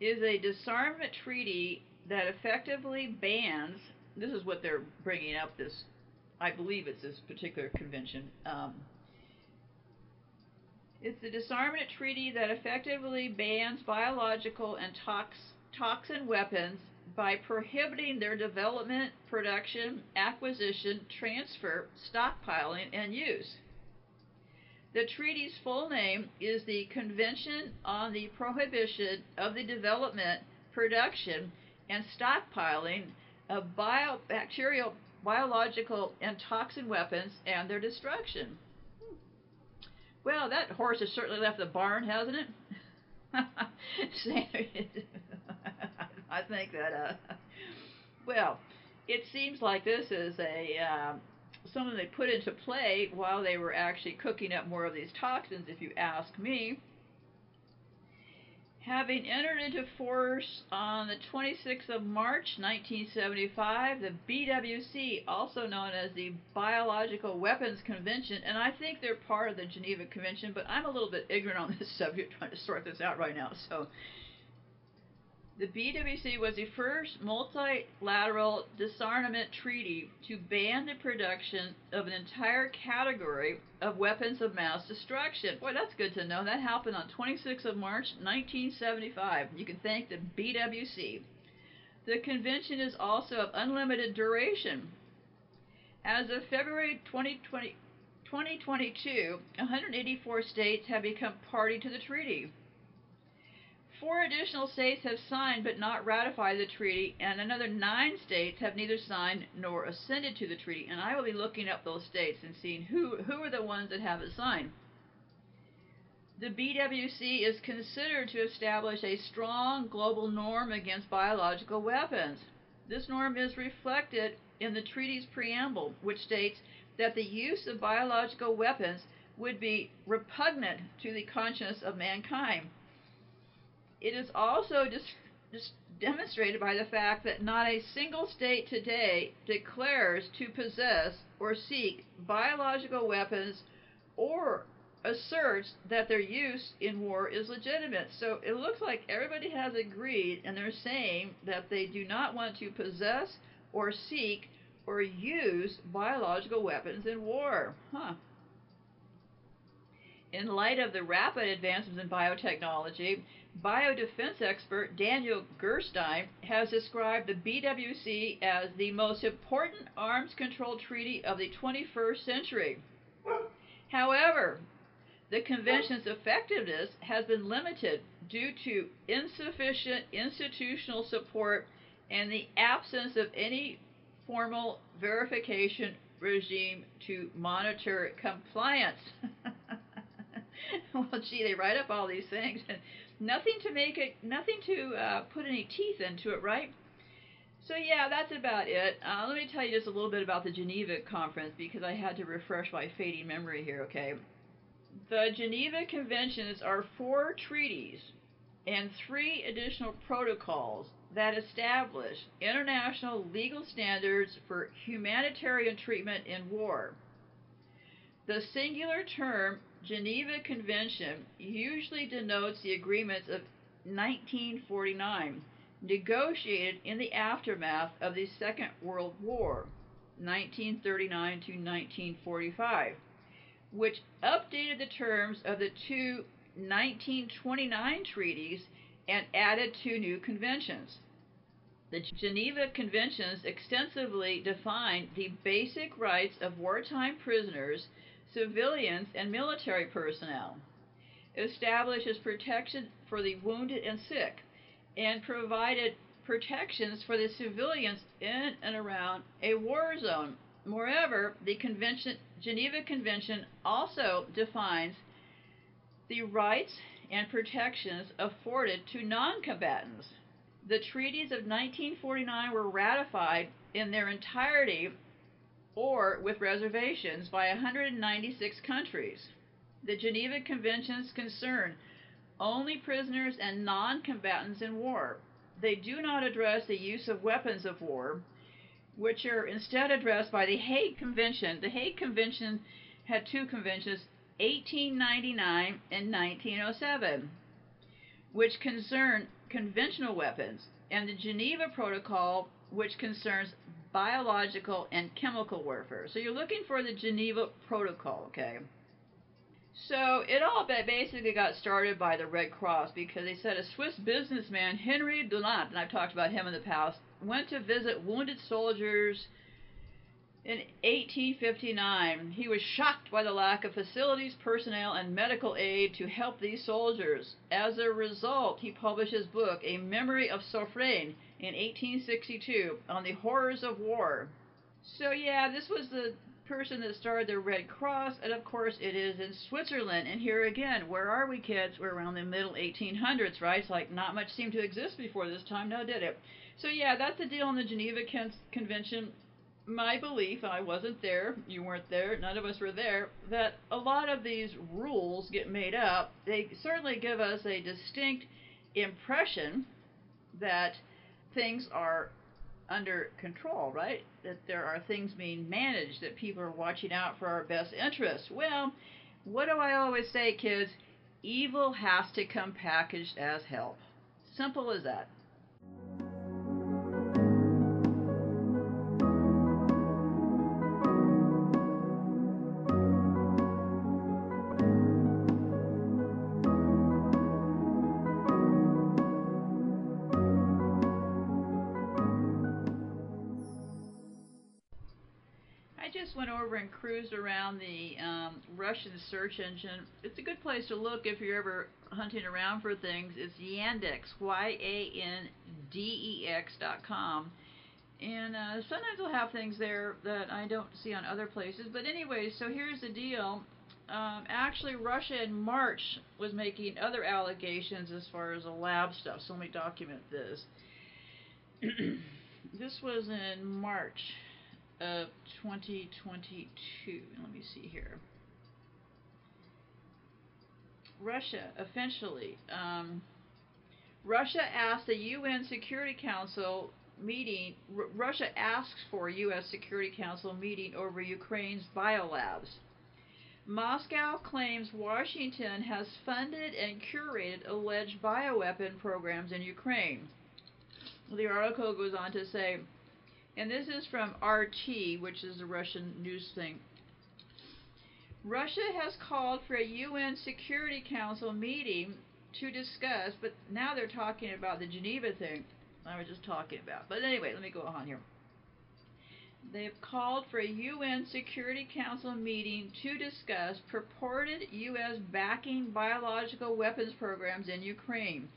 is a disarmament treaty that effectively bans. This is what they're bringing up. This, I believe, it's this particular convention. Um, it's the disarmament treaty that effectively bans biological and tox, toxin weapons by prohibiting their development, production, acquisition, transfer, stockpiling, and use. The treaty's full name is the Convention on the Prohibition of the Development, Production, and Stockpiling of Biobacterial, Biological, and Toxin Weapons and Their Destruction. Well, that horse has certainly left the barn, hasn't it? I think that, uh, well, it seems like this is a uh, something they put into play while they were actually cooking up more of these toxins, if you ask me. Having entered into force on the 26th of March 1975, the BWC, also known as the Biological Weapons Convention, and I think they're part of the Geneva Convention, but I'm a little bit ignorant on this subject, trying to sort this out right now, so the BWC was the first multilateral disarmament treaty to ban the production of an entire category of weapons of mass destruction. Boy, that's good to know. That happened on 26th of March, 1975. You can thank the BWC. The convention is also of unlimited duration. As of February 2020, 2022, 184 states have become party to the treaty. Four additional states have signed but not ratified the treaty, and another nine states have neither signed nor assented to the treaty. And I will be looking up those states and seeing who, who are the ones that haven't signed. The BWC is considered to establish a strong global norm against biological weapons. This norm is reflected in the treaty's preamble, which states that the use of biological weapons would be repugnant to the conscience of mankind. It is also just, demonstrated by the fact that not a single state today declares to possess or seek biological weapons or asserts that their use in war is legitimate. So it looks like everybody has agreed and they're saying that they do not want to possess or seek or use biological weapons in war. Huh. In light of the rapid advances in biotechnology, biodefense expert Daniel Gerstein has described the BWC as the most important arms control treaty of the 21st century. However, the convention's effectiveness has been limited due to insufficient institutional support and the absence of any formal verification regime to monitor compliance. well, gee, they write up all these things nothing to make it, nothing to uh, put any teeth into it, right? So yeah, that's about it. Uh, let me tell you just a little bit about the Geneva Conference because I had to refresh my fading memory here. Okay, the Geneva Conventions are four treaties and three additional protocols that establish international legal standards for humanitarian treatment in war. The singular term Geneva Convention usually denotes the agreements of 1949, negotiated in the aftermath of the Second World War, 1939 to 1945, which updated the terms of the two 1929 treaties and added two new conventions. The Geneva Conventions extensively defined the basic rights of wartime prisoners civilians, and military personnel, establishes protection for the wounded and sick, and provided protections for the civilians in and around a war zone. Moreover, the Convention, Geneva Convention also defines the rights and protections afforded to non-combatants. The treaties of 1949 were ratified in their entirety or with reservations by 196 countries. The Geneva Conventions concern only prisoners and non combatants in war. They do not address the use of weapons of war, which are instead addressed by the Hague Convention. The Hague Convention had two conventions, 1899 and 1907, which concern conventional weapons, and the Geneva Protocol, which concerns biological and chemical warfare. So you're looking for the Geneva Protocol, okay? So it all basically got started by the Red Cross because they said a Swiss businessman, Henry Dunant, and I've talked about him in the past, went to visit wounded soldiers in 1859. He was shocked by the lack of facilities, personnel, and medical aid to help these soldiers. As a result, he published his book, A Memory of Solferino, in 1862 on the horrors of war. So, yeah, this was the person that started the Red Cross, and of course it is in Switzerland. And here again, where are we, kids? We're around the middle 1800s, right? It's like not much seemed to exist before this time, now did it? So yeah, that's the deal on the Geneva Con- Convention my belief, I wasn't there, you weren't there, none of us were there, that a lot of these rules get made up. They certainly give us a distinct impression that things are under control, right? That there are things being managed, that people are watching out for our best interests. Well, what do I always say, kids? Evil has to come packaged as help. Simple as that. Cruised around the um, Russian search engine. It's a good place to look if you're ever hunting around for things. It's Yandex, Y-A-N-D-E-X dot com. And uh, sometimes they'll have things there that I don't see on other places. But anyway, so here's the deal. Um, actually, Russia in March was making other allegations as far as the lab stuff. So let me document this. this was in March of 2022. Let me see here. Russia, officially, um, Russia asked the UN Security Council meeting, R- Russia asks for a U.S. Security Council meeting over Ukraine's biolabs. Moscow claims Washington has funded and curated alleged bioweapon programs in Ukraine. The article goes on to say and this is from RT, which is a Russian news thing. Russia has called for a UN Security Council meeting to discuss, but now they're talking about the Geneva thing I was just talking about. But anyway, let me go on here. They've called for a UN Security Council meeting to discuss purported U.S. backing biological weapons programs in Ukraine.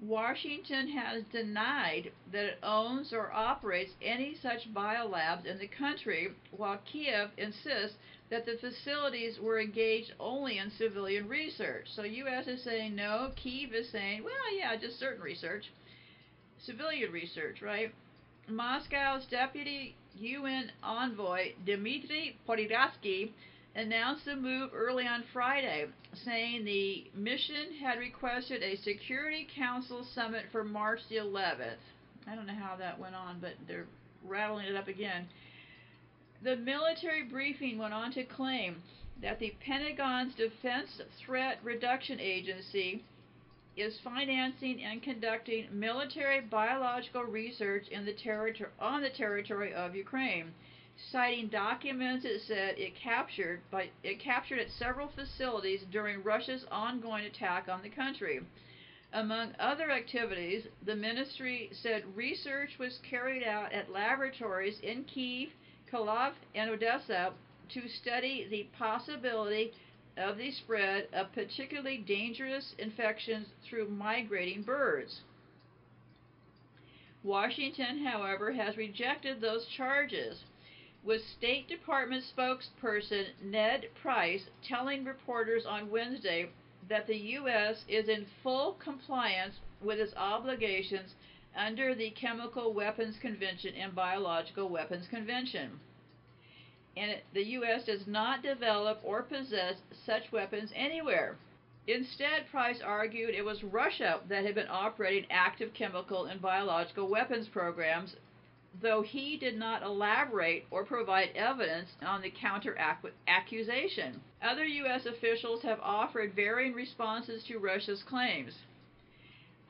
Washington has denied that it owns or operates any such biolabs in the country, while Kiev insists that the facilities were engaged only in civilian research. So U.S. is saying no, Kiev is saying, well, yeah, just certain research, civilian research, right? Moscow's deputy UN envoy Dmitry Podolsky announced the move early on Friday, saying the mission had requested a Security Council summit for March the 11th. I don't know how that went on, but they're rattling it up again. The military briefing went on to claim that the Pentagon's Defense Threat Reduction Agency is financing and conducting military biological research the on the territory of Ukraine citing documents it said it captured by it captured at several facilities during Russia's ongoing attack on the country. Among other activities, the ministry said research was carried out at laboratories in Kiev, Kharkov, and Odessa to study the possibility of the spread of particularly dangerous infections through migrating birds. Washington, however, has rejected those charges with State Department spokesperson Ned Price telling reporters on Wednesday that the U.S. is in full compliance with its obligations under the Chemical Weapons Convention and Biological Weapons Convention. And the U.S. does not develop or possess such weapons anywhere. Instead, Price argued it was Russia that had been operating active chemical and biological weapons programs though he did not elaborate or provide evidence on the counter accusation. Other U.S. officials have offered varying responses to Russia's claims.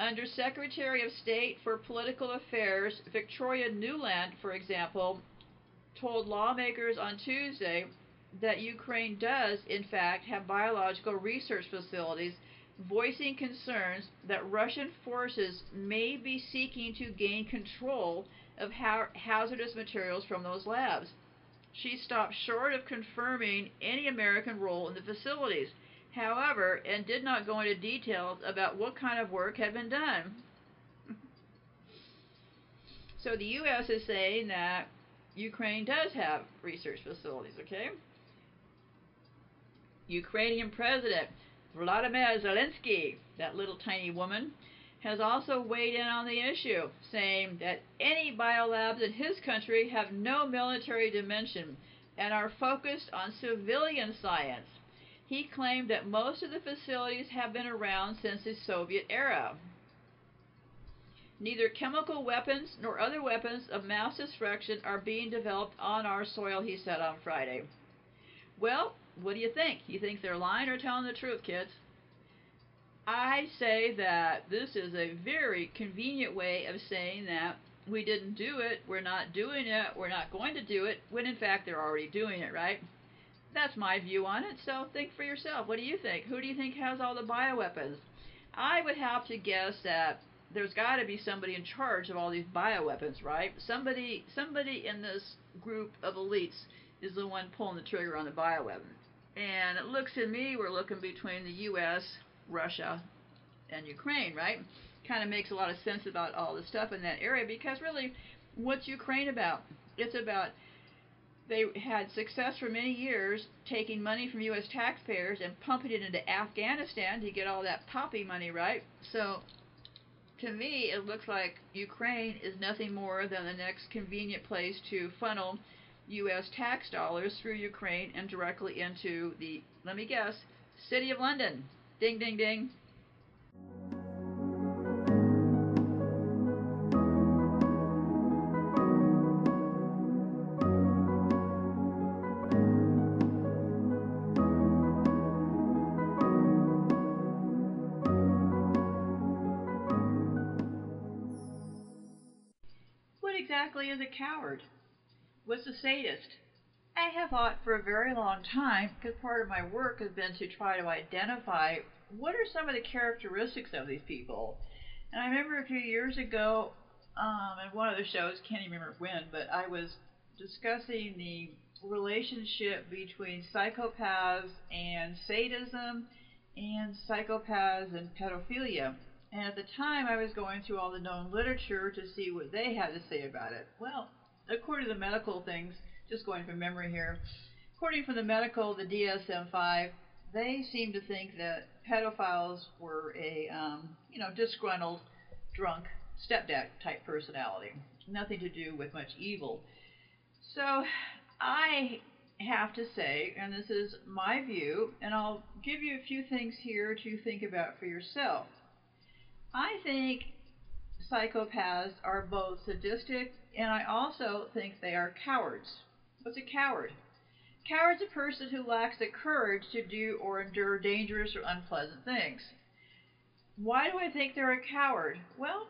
Under Secretary of State for Political Affairs Victoria Nuland, for example, told lawmakers on Tuesday that Ukraine does, in fact, have biological research facilities, voicing concerns that Russian forces may be seeking to gain control of ha hazardous materials from those labs. She stopped short of confirming any American role in the facilities however, and did not go into details about what kind of work had been done. so the U.S. is saying that Ukraine does have research facilities, okay? Ukrainian President Vladimir Zelensky, that little tiny woman, has also weighed in on the issue, saying that any biolabs in his country have no military dimension and are focused on civilian science. He claimed that most of the facilities have been around since the Soviet era. Neither chemical weapons nor other weapons of mass destruction are being developed on our soil, he said on Friday. Well, what do you think? You think they're lying or telling the truth, kids? I say that this is a very convenient way of saying that we didn't do it, we're not doing it, we're not going to do it, when in fact they're already doing it, right? That's my view on it, so think for yourself. What do you think? Who do you think has all the bioweapons? I would have to guess that there's got to be somebody in charge of all these bioweapons, right? Somebody somebody in this group of elites is the one pulling the trigger on the bioweapon. And it looks to me we're looking between the US, Russia, and Ukraine, right? Kind of makes a lot of sense about all the stuff in that area because really what's Ukraine about? It's about they had success for many years taking money from U.S. taxpayers and pumping it into Afghanistan to get all that poppy money, right? So, to me, it looks like Ukraine is nothing more than the next convenient place to funnel U.S. tax dollars through Ukraine and directly into the, let me guess, City of London. Ding, ding, ding. What exactly is a coward? What's a sadist? I have thought for a very long time, because part of my work has been to try to identify what are some of the characteristics of these people. And I remember a few years ago, um, in one of the shows, can't even remember when, but I was discussing the relationship between psychopaths and sadism and psychopaths and pedophilia. And at the time, I was going through all the known literature to see what they had to say about it. Well, according to the medical things, just going from memory here, according to the medical, the DSM-5, they seem to think that pedophiles were a, um, you know, disgruntled, drunk stepdad type personality. Nothing to do with much evil. So I have to say, and this is my view, and I'll give you a few things here to think about for yourself. I think psychopaths are both sadistic and I also think they are cowards. What's a coward? Coward's a person who lacks the courage to do or endure dangerous or unpleasant things. Why do I think they're a coward? Well,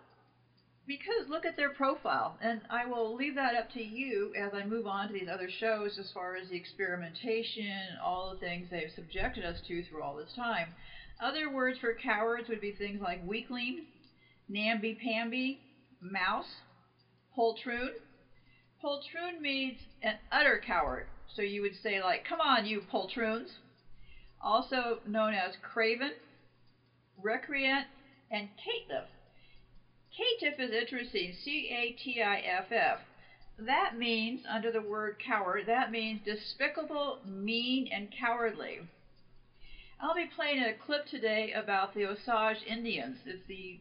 because look at their profile, and I will leave that up to you as I move on to these other shows as far as the experimentation, all the things they've subjected us to through all this time. Other words for cowards would be things like weakling, namby-pamby, mouse, poltroon. Poltroon means an utter coward. So you would say like, come on, you poltroons. Also known as craven, recreant, and caitiff. Caitiff is interesting, C-A-T-I-F-F. That means, under the word coward, that means despicable, mean, and cowardly. I'll be playing a clip today about the Osage Indians. It's the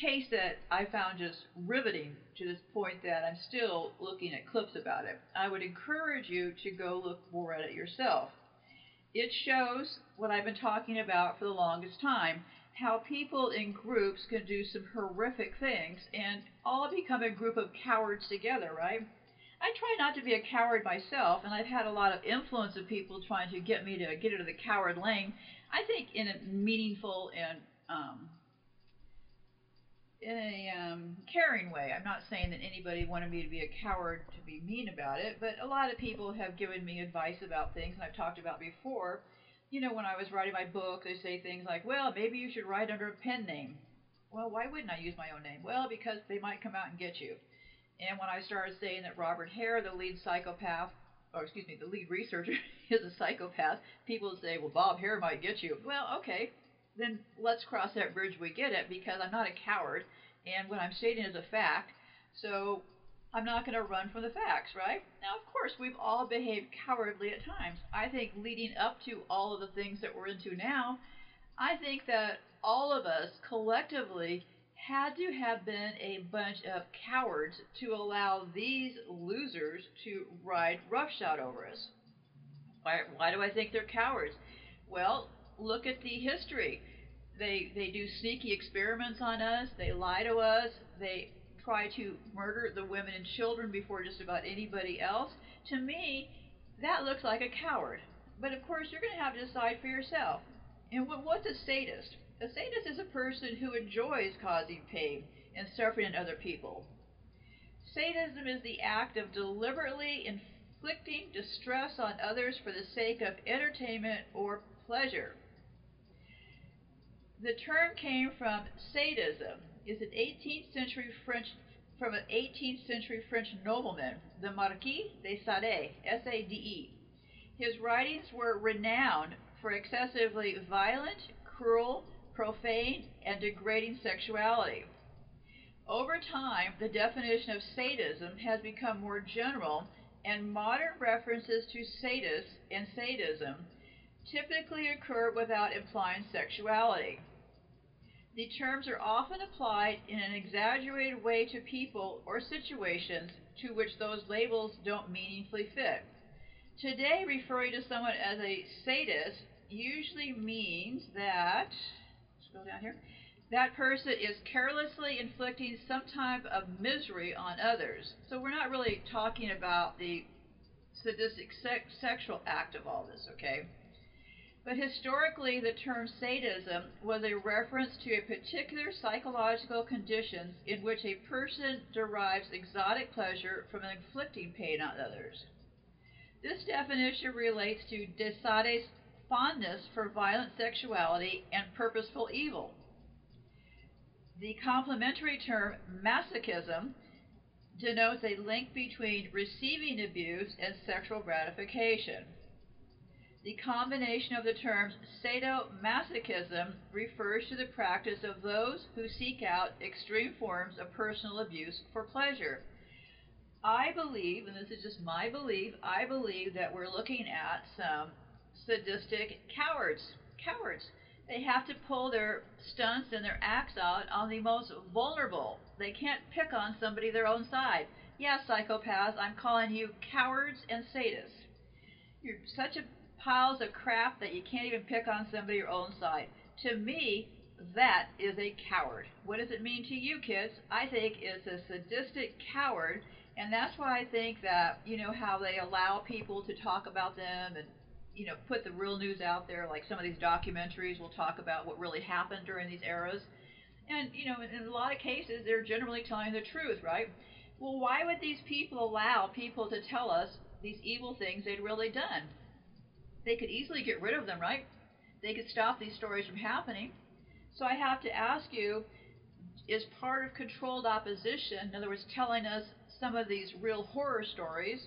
case that I found just riveting to this point that I'm still looking at clips about it. I would encourage you to go look more at it yourself. It shows what I've been talking about for the longest time how people in groups can do some horrific things and all become a group of cowards together, right? I try not to be a coward myself, and I've had a lot of influence of people trying to get me to get into the coward lane. I think in a meaningful and um, in a um, caring way. I'm not saying that anybody wanted me to be a coward to be mean about it, but a lot of people have given me advice about things, and I've talked about before. You know, when I was writing my book, they say things like, well, maybe you should write under a pen name. Well, why wouldn't I use my own name? Well, because they might come out and get you. And when I started saying that Robert Hare, the lead psychopath, or excuse me, the lead researcher, is a psychopath, people say, well, Bob Hare might get you. Well, okay, then let's cross that bridge we get it because I'm not a coward and what I'm stating is a fact. So I'm not going to run from the facts, right? Now, of course, we've all behaved cowardly at times. I think leading up to all of the things that we're into now, I think that all of us collectively had to have been a bunch of cowards to allow these losers to ride roughshod over us. Why, why do I think they're cowards? Well, look at the history. They they do sneaky experiments on us. They lie to us. They try to murder the women and children before just about anybody else. To me, that looks like a coward. But of course, you're going to have to decide for yourself. And what, what's a sadist? A sadist is a person who enjoys causing pain and suffering in other people. Sadism is the act of deliberately inflicting distress on others for the sake of entertainment or pleasure. The term came from sadism, is an 18th century French from an 18th century French nobleman, the Marquis de Sade, S-A-D-E. His writings were renowned for excessively violent, cruel, profane, and degrading sexuality. Over time, the definition of sadism has become more general, and modern references to sadists and sadism typically occur without implying sexuality. The terms are often applied in an exaggerated way to people or situations to which those labels don't meaningfully fit. Today, referring to someone as a sadist usually means that, scroll down here, that person is carelessly inflicting some type of misery on others. So we're not really talking about the sadistic sex sexual act of all this, okay? But historically, the term sadism was a reference to a particular psychological conditions in which a person derives exotic pleasure from inflicting pain on others. This definition relates to de Sade's fondness for violent sexuality and purposeful evil. The complementary term masochism denotes a link between receiving abuse and sexual gratification. The combination of the terms sadomasochism refers to the practice of those who seek out extreme forms of personal abuse for pleasure. I believe, and this is just my belief, I believe that we're looking at some sadistic cowards. Cowards. They have to pull their stunts and their acts out on the most vulnerable. They can't pick on somebody their own side. Yes, psychopaths, I'm calling you cowards and sadists. You're such a piles of crap that you can't even pick on somebody your own side. To me, that is a coward. What does it mean to you, kids? I think it's a sadistic coward, and that's why I think that, you know, how they allow people to talk about them and, you know, put the real news out there, like some of these documentaries will talk about what really happened during these eras. And, you know, in, in a lot of cases, they're generally telling the truth, right? Well, why would these people allow people to tell us these evil things they'd really done? They could easily get rid of them, right? They could stop these stories from happening. So I have to ask you, is part of controlled opposition, in other words, telling us some of these real horror stories,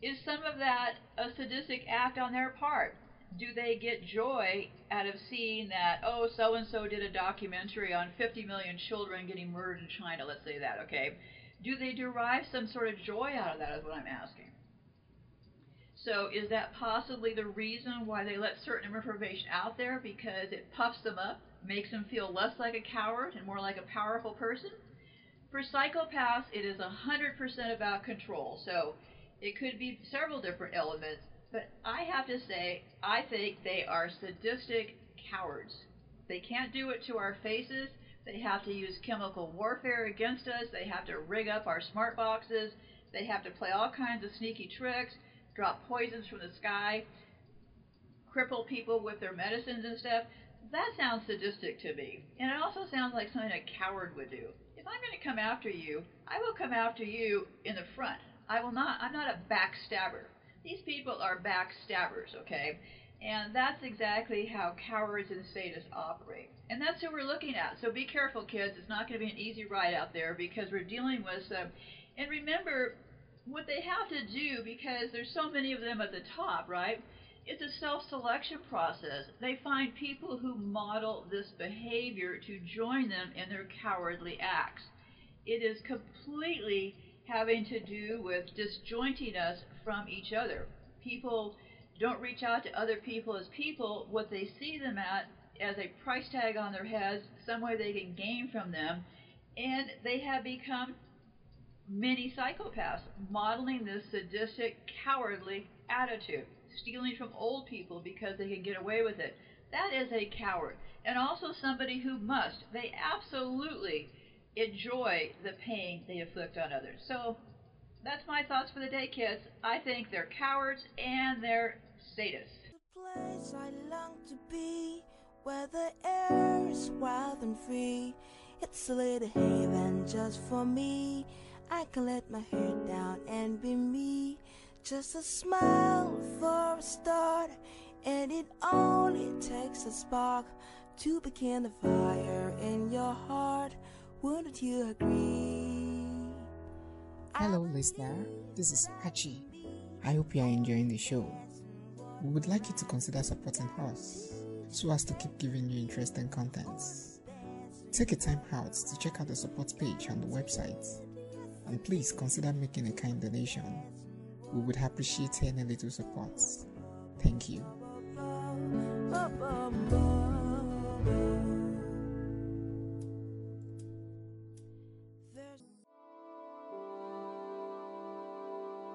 is some of that a sadistic act on their part? Do they get joy out of seeing that, oh, so and so did a documentary on 50 million children getting murdered in China, let's say that, okay? Do they derive some sort of joy out of that, is what I'm asking. So is that possibly the reason why they let certain information out there because it puffs them up, makes them feel less like a coward and more like a powerful person? For psychopaths, it is 100% about control. So it could be several different elements, but I have to say, I think they are sadistic cowards. They can't do it to our faces. They have to use chemical warfare against us. They have to rig up our smart boxes. They have to play all kinds of sneaky tricks, drop poisons from the sky, cripple people with their medicines and stuff. That sounds sadistic to me. And it also sounds like something a coward would do. If I'm going to come after you, I will come after you in the front. I will not, I'm not a backstabber. These people are backstabbers, okay? And that's exactly how cowards and sadists operate. And that's who we're looking at. So be careful, kids. It's not going to be an easy ride out there because we're dealing with some. And remember, what they have to do, because there's so many of them at the top, right? It's a self selection process. They find people who model this behavior to join them in their cowardly acts. It is completely having to do with disjointing us from each other. People don't reach out to other people as people, what they see them at as a price tag on their heads, some way they can gain from them, and they have become many psychopaths, modeling this sadistic, cowardly attitude, stealing from old people because they can get away with it. That is a coward, and also somebody who must, they absolutely enjoy the pain they inflict on others. So that's my thoughts for the day, kids. I think they're cowards and they're sadists. The place I long to be, where the air is wild and free. It's a little haven just for me. I can let my hair down and be me. Just a smile for a start, and it only takes a spark to begin the fire in your heart. Wouldn't you agree? Hello, listener. This is Hachi. I hope you are enjoying the show. We would like you to consider supporting us so as to keep giving you interesting contents. Take a time out to check out the support page on the website and please consider making a kind donation. We would appreciate any little support. Thank you.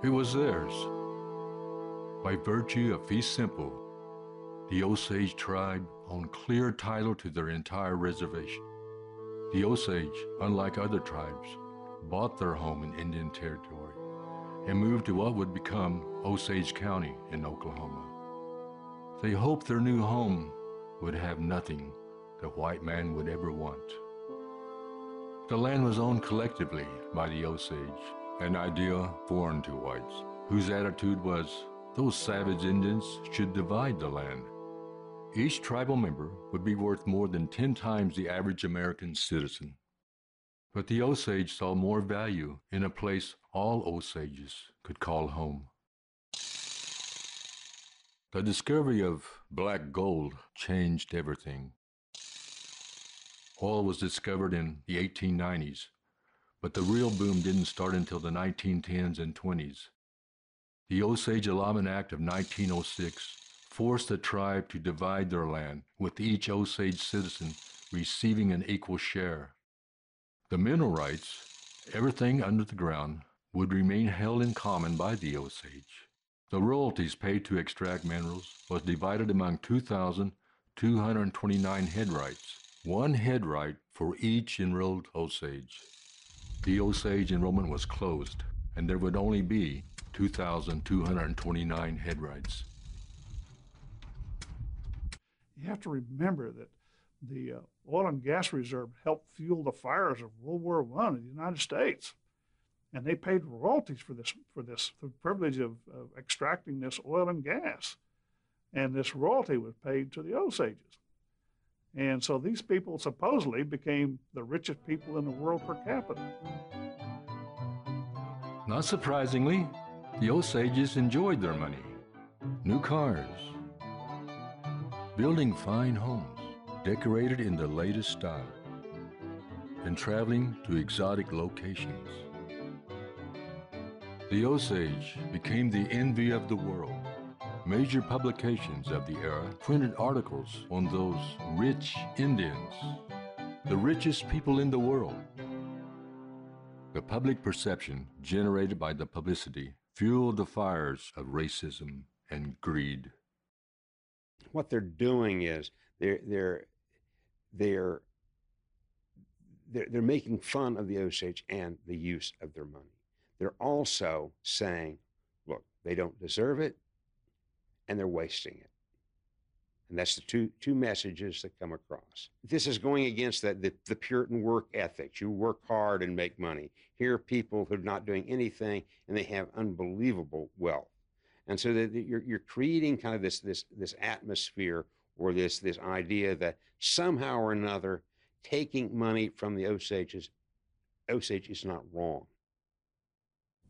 It was theirs. By virtue of fee simple, the Osage tribe owned clear title to their entire reservation. The Osage, unlike other tribes, bought their home in Indian Territory and moved to what would become Osage County in Oklahoma. They hoped their new home would have nothing the white man would ever want. The land was owned collectively by the Osage, an idea foreign to whites, whose attitude was those savage Indians should divide the land. Each tribal member would be worth more than 10 times the average American citizen. But the Osage saw more value in a place all Osages could call home. The discovery of black gold changed everything. Oil was discovered in the 1890s, but the real boom didn't start until the 1910s and 20s. The Osage Allotment Act of 1906 forced the tribe to divide their land, with each Osage citizen receiving an equal share. The mineral rights, everything under the ground, would remain held in common by the Osage. The royalties paid to extract minerals was divided among 2,229 head rights, one head right for each enrolled Osage. The Osage enrollment was closed, and there would only be 2,229 head rights. You have to remember that the uh, oil and gas reserve helped fuel the fires of World War I in the United States, and they paid royalties for this for this the privilege of, of extracting this oil and gas, and this royalty was paid to the Osages, and so these people supposedly became the richest people in the world per capita. Not surprisingly, the Osages enjoyed their money. New cars, building fine homes, decorated in the latest style, and traveling to exotic locations. The Osage became the envy of the world. Major publications of the era printed articles on those rich Indians, the richest people in the world. The public perception generated by the publicity fueled the fires of racism and greed. What they're doing is they're they're they're they're, they're making fun of the Osage and the use of their money. They're also saying, look, they don't deserve it and they're wasting it. And that's the two, two messages that come across. This is going against that, the, the Puritan work ethics. You work hard and make money. Here are people who are not doing anything and they have unbelievable wealth. And so that you're, you're creating kind of this, this, this atmosphere or this, this idea that somehow or another taking money from the Osages, Osage is not wrong.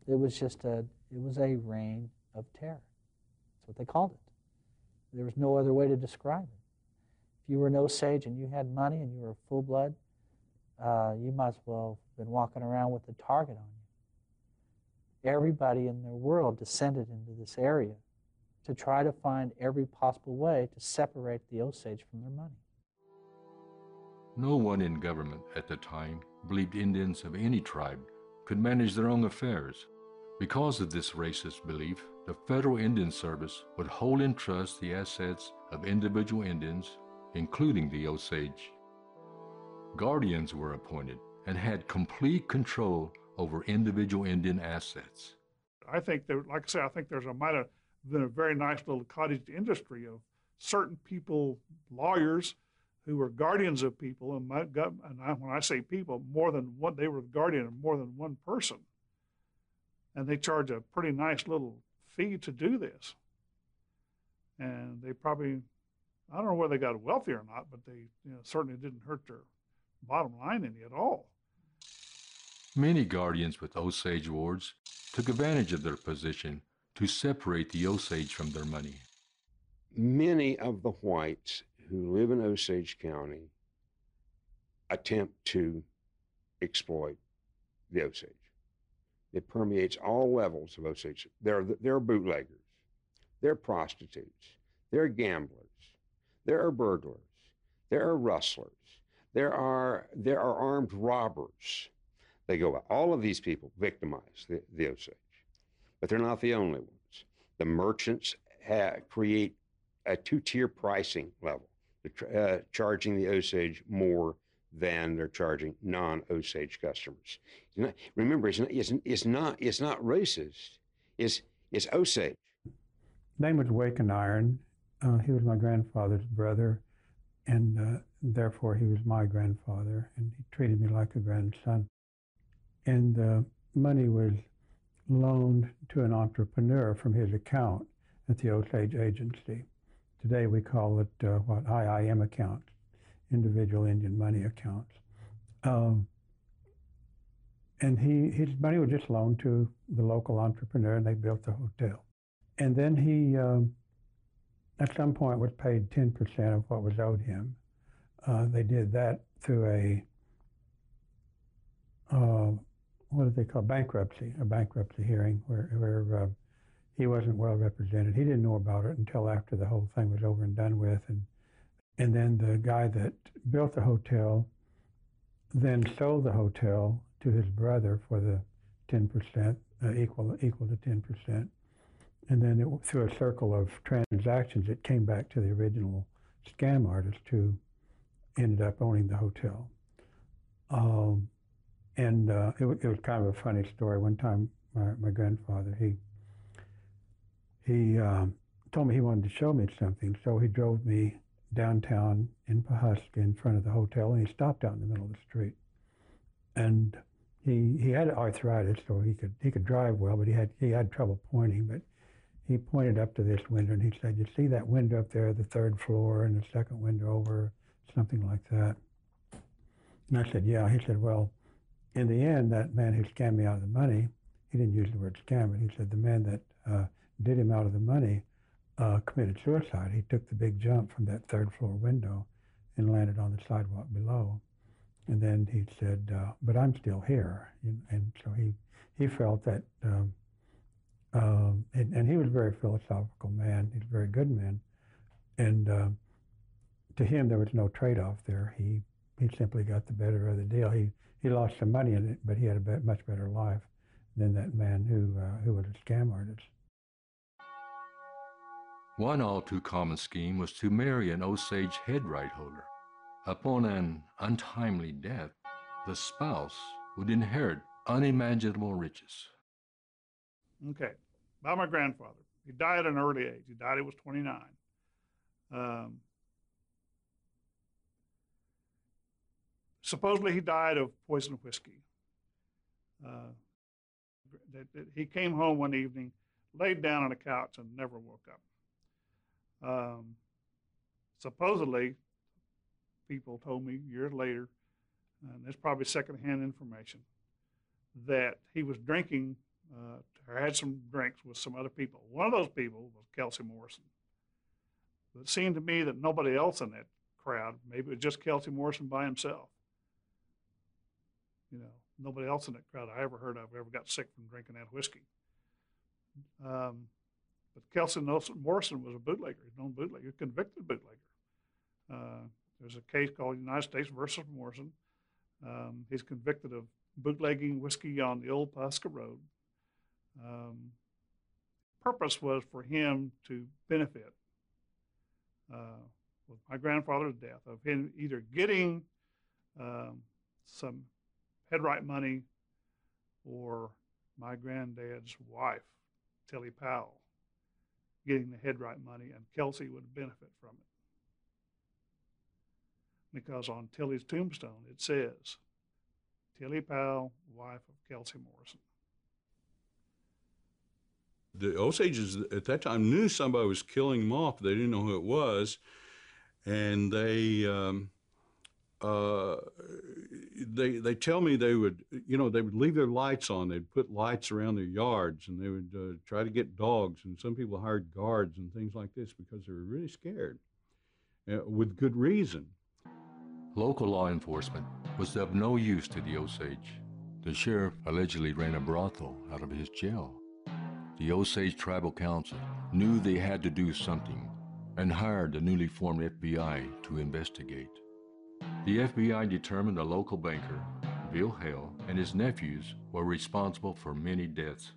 It was just a, it was a reign of terror. That's what they called it. There was no other way to describe it. If you were an Osage and you had money and you were full blood, uh, you as well have been walking around with a target on you. Everybody in the world descended into this area to try to find every possible way to separate the Osage from their money. No one in government at the time believed Indians of any tribe could manage their own affairs. Because of this racist belief, the Federal Indian Service would hold in trust the assets of individual Indians, including the Osage. Guardians were appointed and had complete control over individual Indian assets. I think there, like I say, I think there's a might have been a very nice little cottage industry of certain people, lawyers, who were guardians of people, and, my, and I, when I say people, more than one, they were the guardian of more than one person, and they charge a pretty nice little fee to do this. And they probably, I don't know whether they got wealthy or not, but they you know, certainly didn't hurt their bottom line any at all. Many guardians with Osage wards took advantage of their position to separate the Osage from their money. Many of the whites who live in Osage County attempt to exploit the Osage. It permeates all levels of Osage. There, there are bootleggers, there are prostitutes, there are gamblers, there are burglars, there are rustlers, there are, there are armed robbers. They go out. All of these people victimize the, the Osage, but they're not the only ones. The merchants ha- create a two tier pricing level uh, charging the Osage more than they're charging non-Osage customers. Not, remember, it's not, it's, it's, not, it's not racist. It's, it's Osage. Name was Waken Iron. Uh, he was my grandfather's brother, and uh, therefore he was my grandfather, and he treated me like a grandson. And the money was loaned to an entrepreneur from his account at the Osage Agency. Today we call it uh, what IIM accounts, individual Indian money accounts. Um, and he his money was just loaned to the local entrepreneur, and they built the hotel. And then he, um, at some point, was paid 10% of what was owed him. Uh, they did that through a uh, what do they call bankruptcy, a bankruptcy hearing where where uh, he wasn't well represented. He didn't know about it until after the whole thing was over and done with. And, and then the guy that built the hotel then sold the hotel to his brother for the 10%, uh, equal, equal to 10%. And then it, through a circle of transactions, it came back to the original scam artist who ended up owning the hotel. Um, and uh, it, it was kind of a funny story. One time, my, my grandfather, he he um, told me he wanted to show me something, so he drove me downtown in Pawhuska in front of the hotel, and he stopped out in the middle of the street. And he he had arthritis, so he could he could drive well, but he had he had trouble pointing. But he pointed up to this window, and he said, "You see that window up there, the third floor, and the second window over, something like that." And I said, "Yeah." He said, "Well." In the end, that man who scammed me out of the money, he didn't use the word scam, but he said the man that uh, did him out of the money, uh, committed suicide. He took the big jump from that third floor window and landed on the sidewalk below. And then he said, uh, "But I'm still here," and so he he felt that, um, um, and, and, he was a very philosophical man. He's a very good man, and uh, to him there was no trade-off there. He he simply got the better of the deal. He he lost some money in it, but he had a much better life than that man who uh, who was a scam artist. One all too common scheme was to marry an Osage head right holder. Upon an untimely death, the spouse would inherit unimaginable riches. Okay, about my grandfather. He died at an early age. He died, he was 29. Um, supposedly, he died of poison whiskey. Uh, that, that he came home one evening, laid down on a couch, and never woke up. Um, supposedly, people told me years later, and it's probably secondhand information, that he was drinking uh, or had some drinks with some other people. One of those people was Kelsey Morrison. But it seemed to me that nobody else in that crowd, maybe it was just Kelsey Morrison by himself. Nobody else in that crowd I ever heard of ever got sick from drinking that whiskey. Um, but Kelsey Morrison was a bootlegger, known bootlegger, convicted bootlegger. Uh, there's a case called United States versus Morrison. Um, he's convicted of bootlegging whiskey on the old Pawhuska Road. Um, purpose was for him to benefit uh, with my grandfather's death of him either getting um, some headright money or my granddad's wife, Tilly Powell, getting the headright money, and Kelsey would benefit from it. Because on Tilly's tombstone it says, Tilly Powell, wife of Kelsey Morrison the Osages at that time knew somebody was killing them off. They didn't know who it was, and they um, uh, they they tell me they would you know they would leave their lights on. They'd put lights around their yards, and they would uh, try to get dogs. And some people hired guards and things like this because they were really scared, uh, with good reason. Local law enforcement was of no use to the Osage. The sheriff allegedly ran a brothel out of his jail. The Osage Tribal Council knew they had to do something and hired the newly formed FBI to investigate. The FBI determined a local banker, Bill Hale, and his nephews were responsible for many deaths.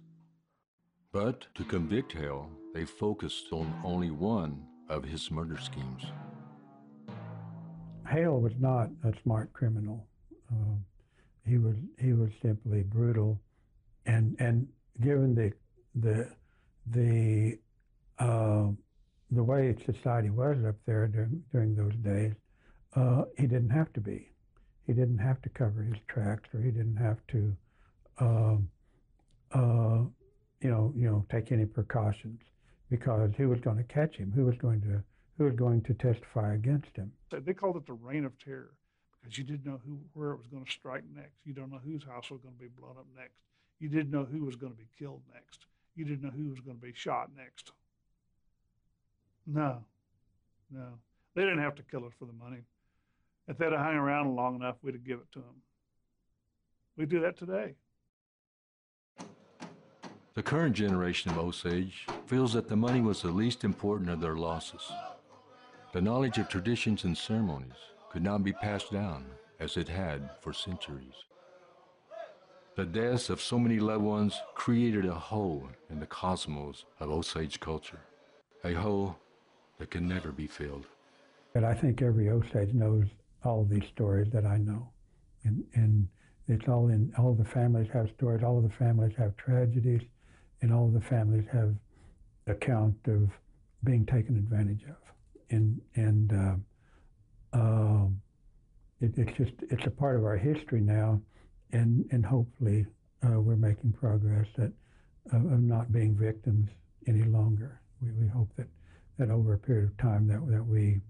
But to convict Hale, they focused on only one of his murder schemes. Hale was not a smart criminal. Uh, he was he was simply brutal, and and given the the the uh, the way society was up there during, during those days, uh, he didn't have to be. He didn't have to cover his tracks, or he didn't have to, uh, uh, you know, you know, take any precautions because who was going to catch him? Who was going to who was going to testify against him? They called it the reign of terror because you didn't know who where it was going to strike next. You don't know whose house was going to be blown up next. You didn't know who was going to be killed next you didn't know who was going to be shot next. No, no. They didn't have to kill us for the money. If they'd have hung around long enough, we'd have given it to them. We do that today. The current generation of Osage feels that the money was the least important of their losses. The knowledge of traditions and ceremonies could not be passed down as it had for centuries. The deaths of so many loved ones created a hole in the cosmos of Osage culture, a hole that can never be filled. But I think every Osage knows all of these stories that I know. And, and it's all in, all the families have stories, all the families have tragedies, and all the families have account of being taken advantage of. And, and uh, uh, it, it's just, it's a part of our history now and and hopefully uh, we're making progress that of not being victims any longer. We, we hope that that over a period of time that that we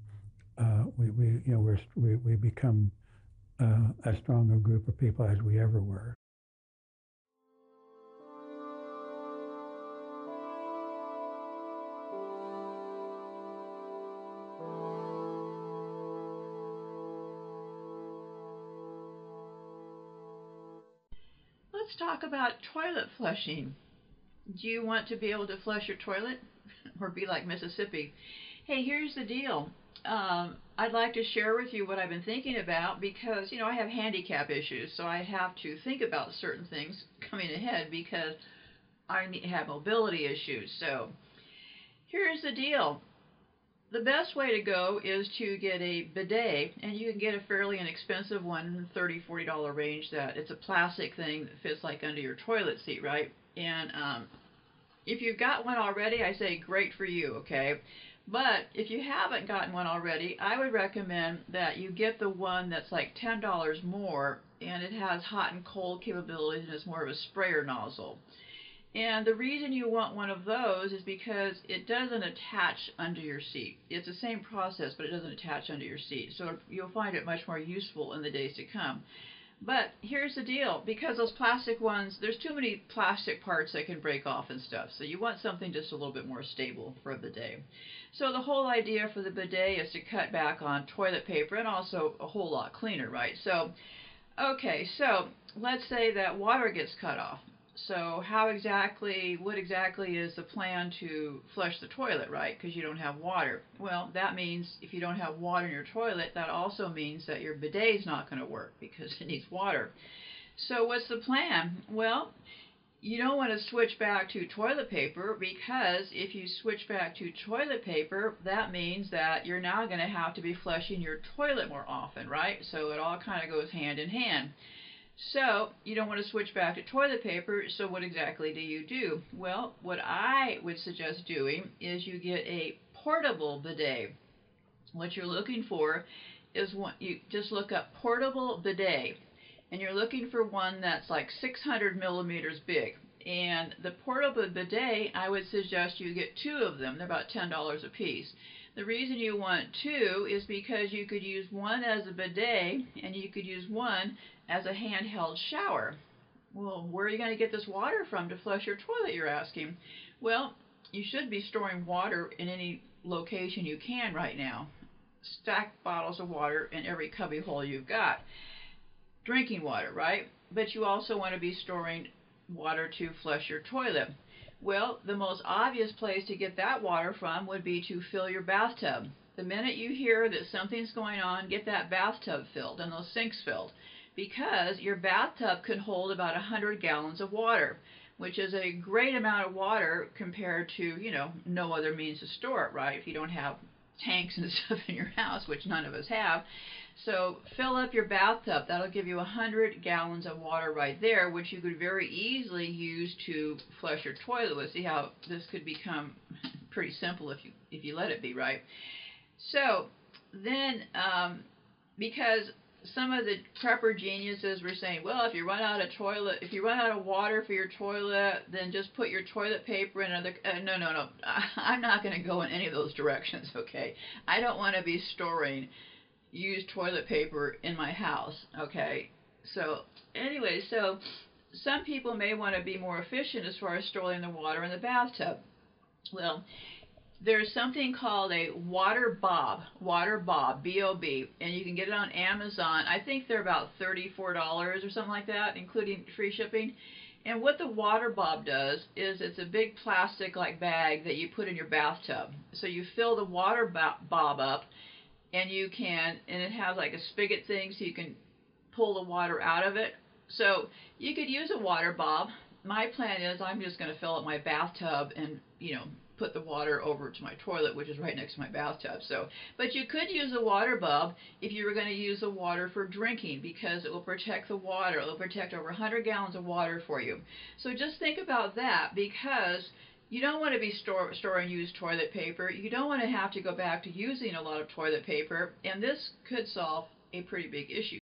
uh, we, we you know we're, we we become uh, as strong a group of people as we ever were. let's talk about toilet flushing. Do you want to be able to flush your toilet or be like Mississippi? Hey, here's the deal. Um, I'd like to share with you what I've been thinking about because, you know, I have handicap issues, so I have to think about certain things coming ahead because I have mobility issues. So here's the deal the best way to go is to get a bidet, and you can get a fairly inexpensive one, $30, $40 range. That it's a plastic thing that fits like under your toilet seat, right? And um, if you've got one already, I say great for you, okay? But if you haven't gotten one already, I would recommend that you get the one that's like $10 more and it has hot and cold capabilities and it's more of a sprayer nozzle. And the reason you want one of those is because it doesn't attach under your seat. It's the same process, but it doesn't attach under your seat. So you'll find it much more useful in the days to come. But here's the deal, because those plastic ones, there's too many plastic parts that can break off and stuff. So you want something just a little bit more stable for the day. So the whole idea for the bidet is to cut back on toilet paper and also a whole lot cleaner, right? So, okay, so let's say that water gets cut off. So how exactly, what exactly is the plan to flush the toilet, right? Because you don't have water. Well, that means if you don't have water in your toilet, that also means that your bidet is not going to work because it needs water. So what's the plan? Well, you don't want to switch back to toilet paper because if you switch back to toilet paper, that means that you're now going to have to be flushing your toilet more often, right? So it all kind of goes hand in hand. So you don't want to switch back to toilet paper, so what exactly do you do? Well, what I would suggest doing is you get a portable bidet. What you're looking for is one, you just look up portable bidet, and you're looking for one that's like 600 millimeters big. And the portable bidet, I would suggest you get two of them. They're about $10 a piece. The reason you want two is because you could use one as a bidet and you could use one as a handheld shower. Well, where are you going to get this water from to flush your toilet, you're asking? Well, you should be storing water in any location you can right now. Stack bottles of water in every cubby hole you've got. Drinking water, right? But you also want to be storing water to flush your toilet. Well, the most obvious place to get that water from would be to fill your bathtub. The minute you hear that something's going on, get that bathtub filled and those sinks filled because your bathtub can hold about 100 gallons of water, which is a great amount of water compared to, you know, no other means to store it, right? If you don't have tanks and stuff in your house, which none of us have. So fill up your bathtub. That'll give you 100 gallons of water right there, which you could very easily use to flush your toilet with. See how this could become pretty simple if you if you let it be, right? So then, um, because some of the prepper geniuses were saying, well, if you run out of toilet, if you run out of water for your toilet, then just put your toilet paper in another. Uh, no, no, no. I'm not going to go in any of those directions. Okay, I don't want to be storing used toilet paper in my house. Okay, so anyway, so some people may want to be more efficient as far as storing the water in the bathtub. Well, there's something called a water bob, water bob, B-O-B, and you can get it on Amazon. I think they're about $34 or something like that, including free shipping. And what the water bob does is it's a big plastic like bag that you put in your bathtub. So you fill the water bob up and you can, and it has like a spigot thing so you can pull the water out of it. So you could use a water bob. My plan is I'm just going to fill up my bathtub and, you know, put the water over to my toilet, which is right next to my bathtub. So, but you could use a water bob if you were going to use the water for drinking because it will protect the water. It will protect over 100 gallons of water for you. So just think about that because you don't want to be store, storing used toilet paper. You don't want to have to go back to using a lot of toilet paper, and this could solve a pretty big issue.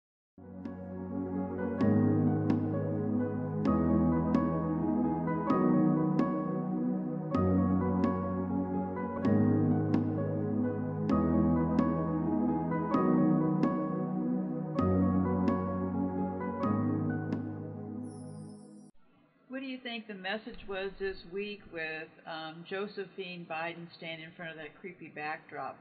Message was this week with um, Josephine Biden standing in front of that creepy backdrop?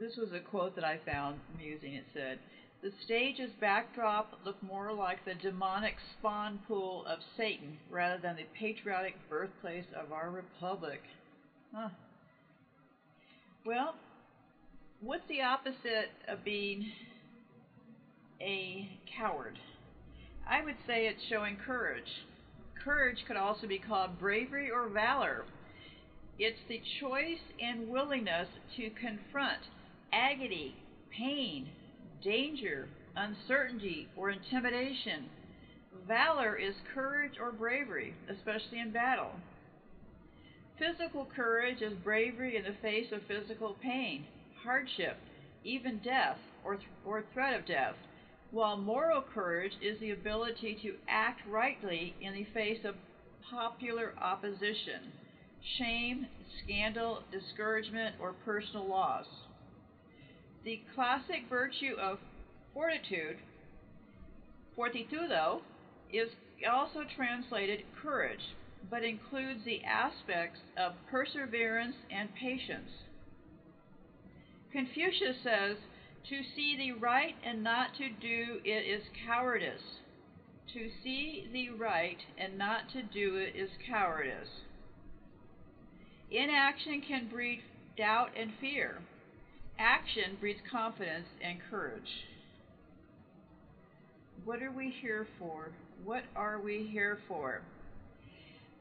This was a quote that I found amusing. It said, The stage's backdrop looked more like the demonic spawn pool of Satan rather than the patriotic birthplace of our republic. Huh. Well, what's the opposite of being a coward? I would say it's showing courage courage could also be called bravery or valor. It's the choice and willingness to confront agony, pain, danger, uncertainty, or intimidation. Valor is courage or bravery, especially in battle. Physical courage is bravery in the face of physical pain, hardship, even death or, th- or threat of death, while moral courage is the ability to act rightly in the face of popular opposition, shame, scandal, discouragement, or personal loss. The classic virtue of fortitude, fortitudo, is also translated courage, but includes the aspects of perseverance and patience. Confucius says, To see the right and not to do it is cowardice. To see the right and not to do it is cowardice. Inaction can breed doubt and fear. Action breeds confidence and courage. What are we here for? What are we here for?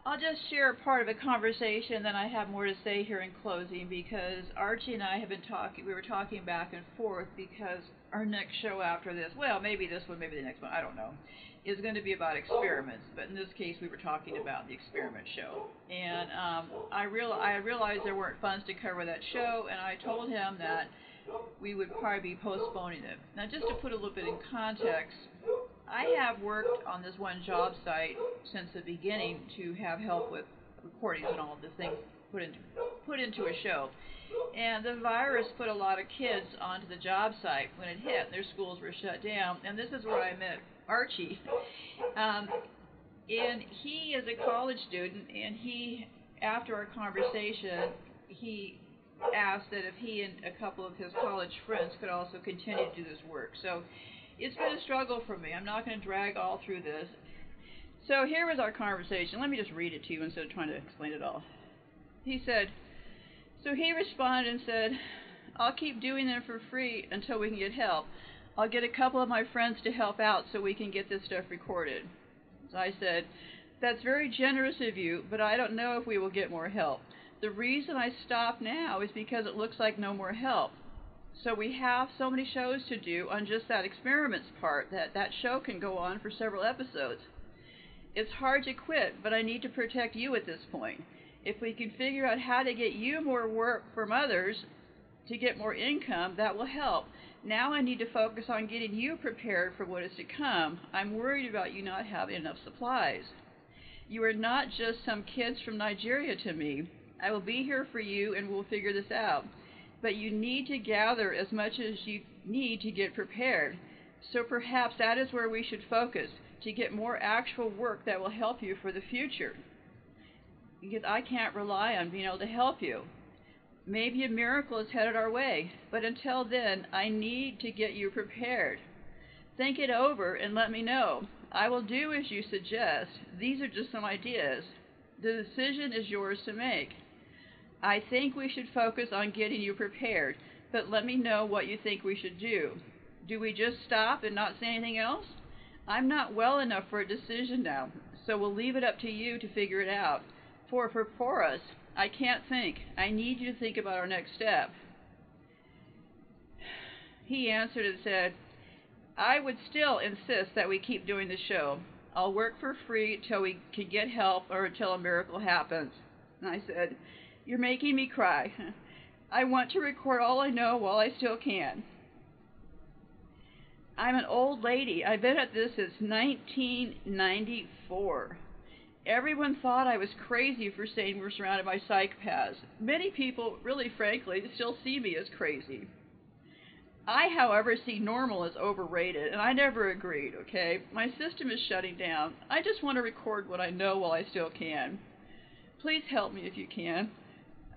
I'll just share a part of a conversation, then I have more to say here in closing because Archie and I have been talking, we were talking back and forth because our next show after this, well, maybe this one, maybe the next one, I don't know, is going to be about experiments. But in this case, we were talking about the experiment show. And um, I, real, I realized there weren't funds to cover that show, and I told him that we would probably be postponing it. Now, just to put a little bit in context, I have worked on this one job site since the beginning to have help with recordings and all of the things put into put into a show. And the virus put a lot of kids onto the job site when it hit. And their schools were shut down, and this is where I met Archie. Um, and he is a college student, and he, after our conversation, he asked that if he and a couple of his college friends could also continue to do this work. So it's been a struggle for me. I'm not going to drag all through this. So here was our conversation. Let me just read it to you instead of trying to explain it all. He said, So he responded and said, I'll keep doing them for free until we can get help. I'll get a couple of my friends to help out so we can get this stuff recorded. So I said, That's very generous of you, but I don't know if we will get more help. The reason I stop now is because it looks like no more help. So we have so many shows to do on just that experiments part that that show can go on for several episodes. It's hard to quit, but I need to protect you at this point. If we can figure out how to get you more work from others to get more income, that will help. Now I need to focus on getting you prepared for what is to come. I'm worried about you not having enough supplies. You are not just some kids from Nigeria to me. I will be here for you and we'll figure this out but you need to gather as much as you need to get prepared. So perhaps that is where we should focus to get more actual work that will help you for the future. Because I can't rely on being able to help you. Maybe a miracle is headed our way, but until then, I need to get you prepared. Think it over and let me know. I will do as you suggest. These are just some ideas. The decision is yours to make. I think we should focus on getting you prepared, but let me know what you think we should do. Do we just stop and not say anything else? I'm not well enough for a decision now, so we'll leave it up to you to figure it out. For for for us, I can't think. I need you to think about our next step. He answered and said, I would still insist that we keep doing the show. I'll work for free till we can get help or until a miracle happens. And I said, you're making me cry. I want to record all I know while I still can. I'm an old lady. I've been at this since 1994. Everyone thought I was crazy for saying we're surrounded by psychopaths. Many people, really frankly, still see me as crazy. I, however, see normal as overrated, and I never agreed, okay? My system is shutting down. I just want to record what I know while I still can. Please help me if you can.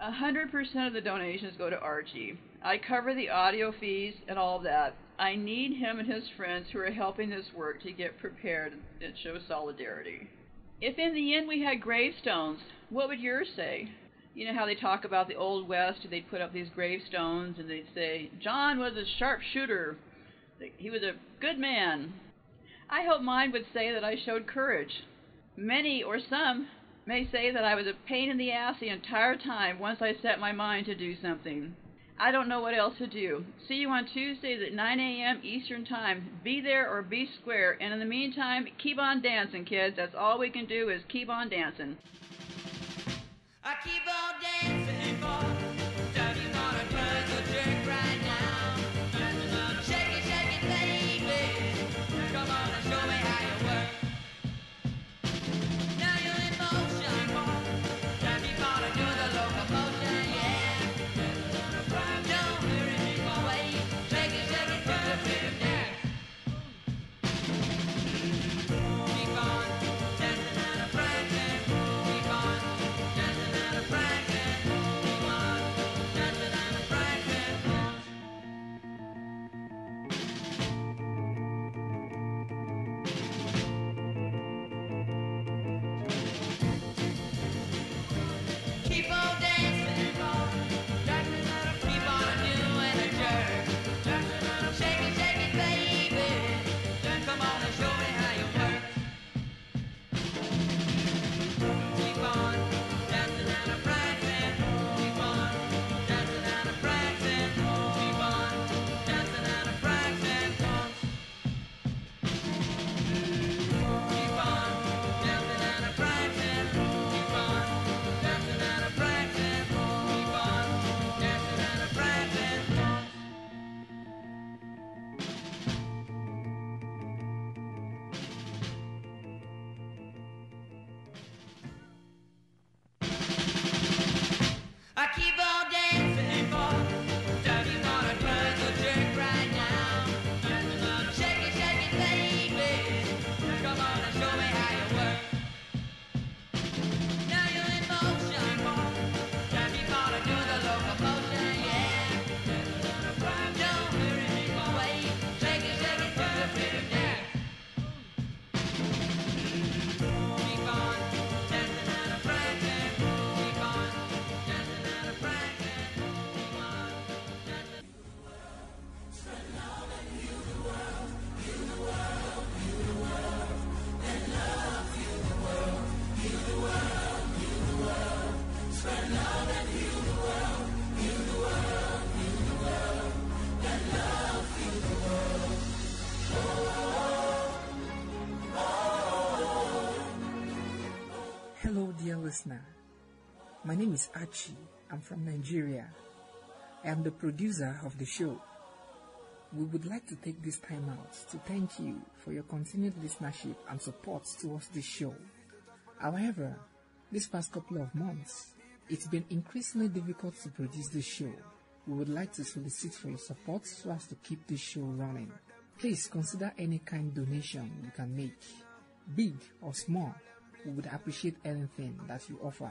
100% of the donations go to Archie. I cover the audio fees and all that. I need him and his friends who are helping this work to get prepared and show solidarity. If in the end we had gravestones, what would yours say? You know how they talk about the Old West? They'd put up these gravestones and they'd say, John was a sharpshooter. He was a good man. I hope mine would say that I showed courage. Many or some may say that I was a pain in the ass the entire time once I set my mind to do something. I don't know what else to do. See you on Tuesdays at 9 a.m. Eastern Time. Be there or be square. And in the meantime, keep on dancing, kids. That's all we can do is keep on dancing. I keep on dancing. Listener. My name is Archie. I'm from Nigeria. I am the producer of the show. We would like to take this time out to thank you for your continued listenership and support towards this show. However, this past couple of months, it's been increasingly difficult to produce this show. We would like to solicit for your support so as to keep this show running. Please consider any kind donation you can make, big or small we would appreciate anything that you offer.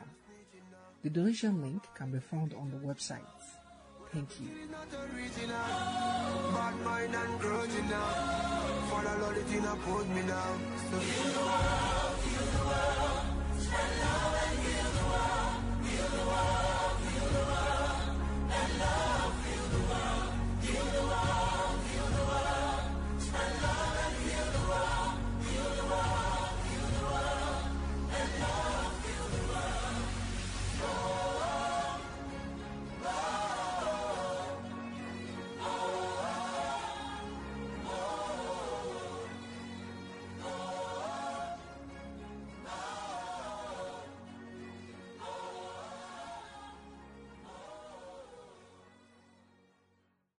The donation link can be found on the website. Thank you. Love,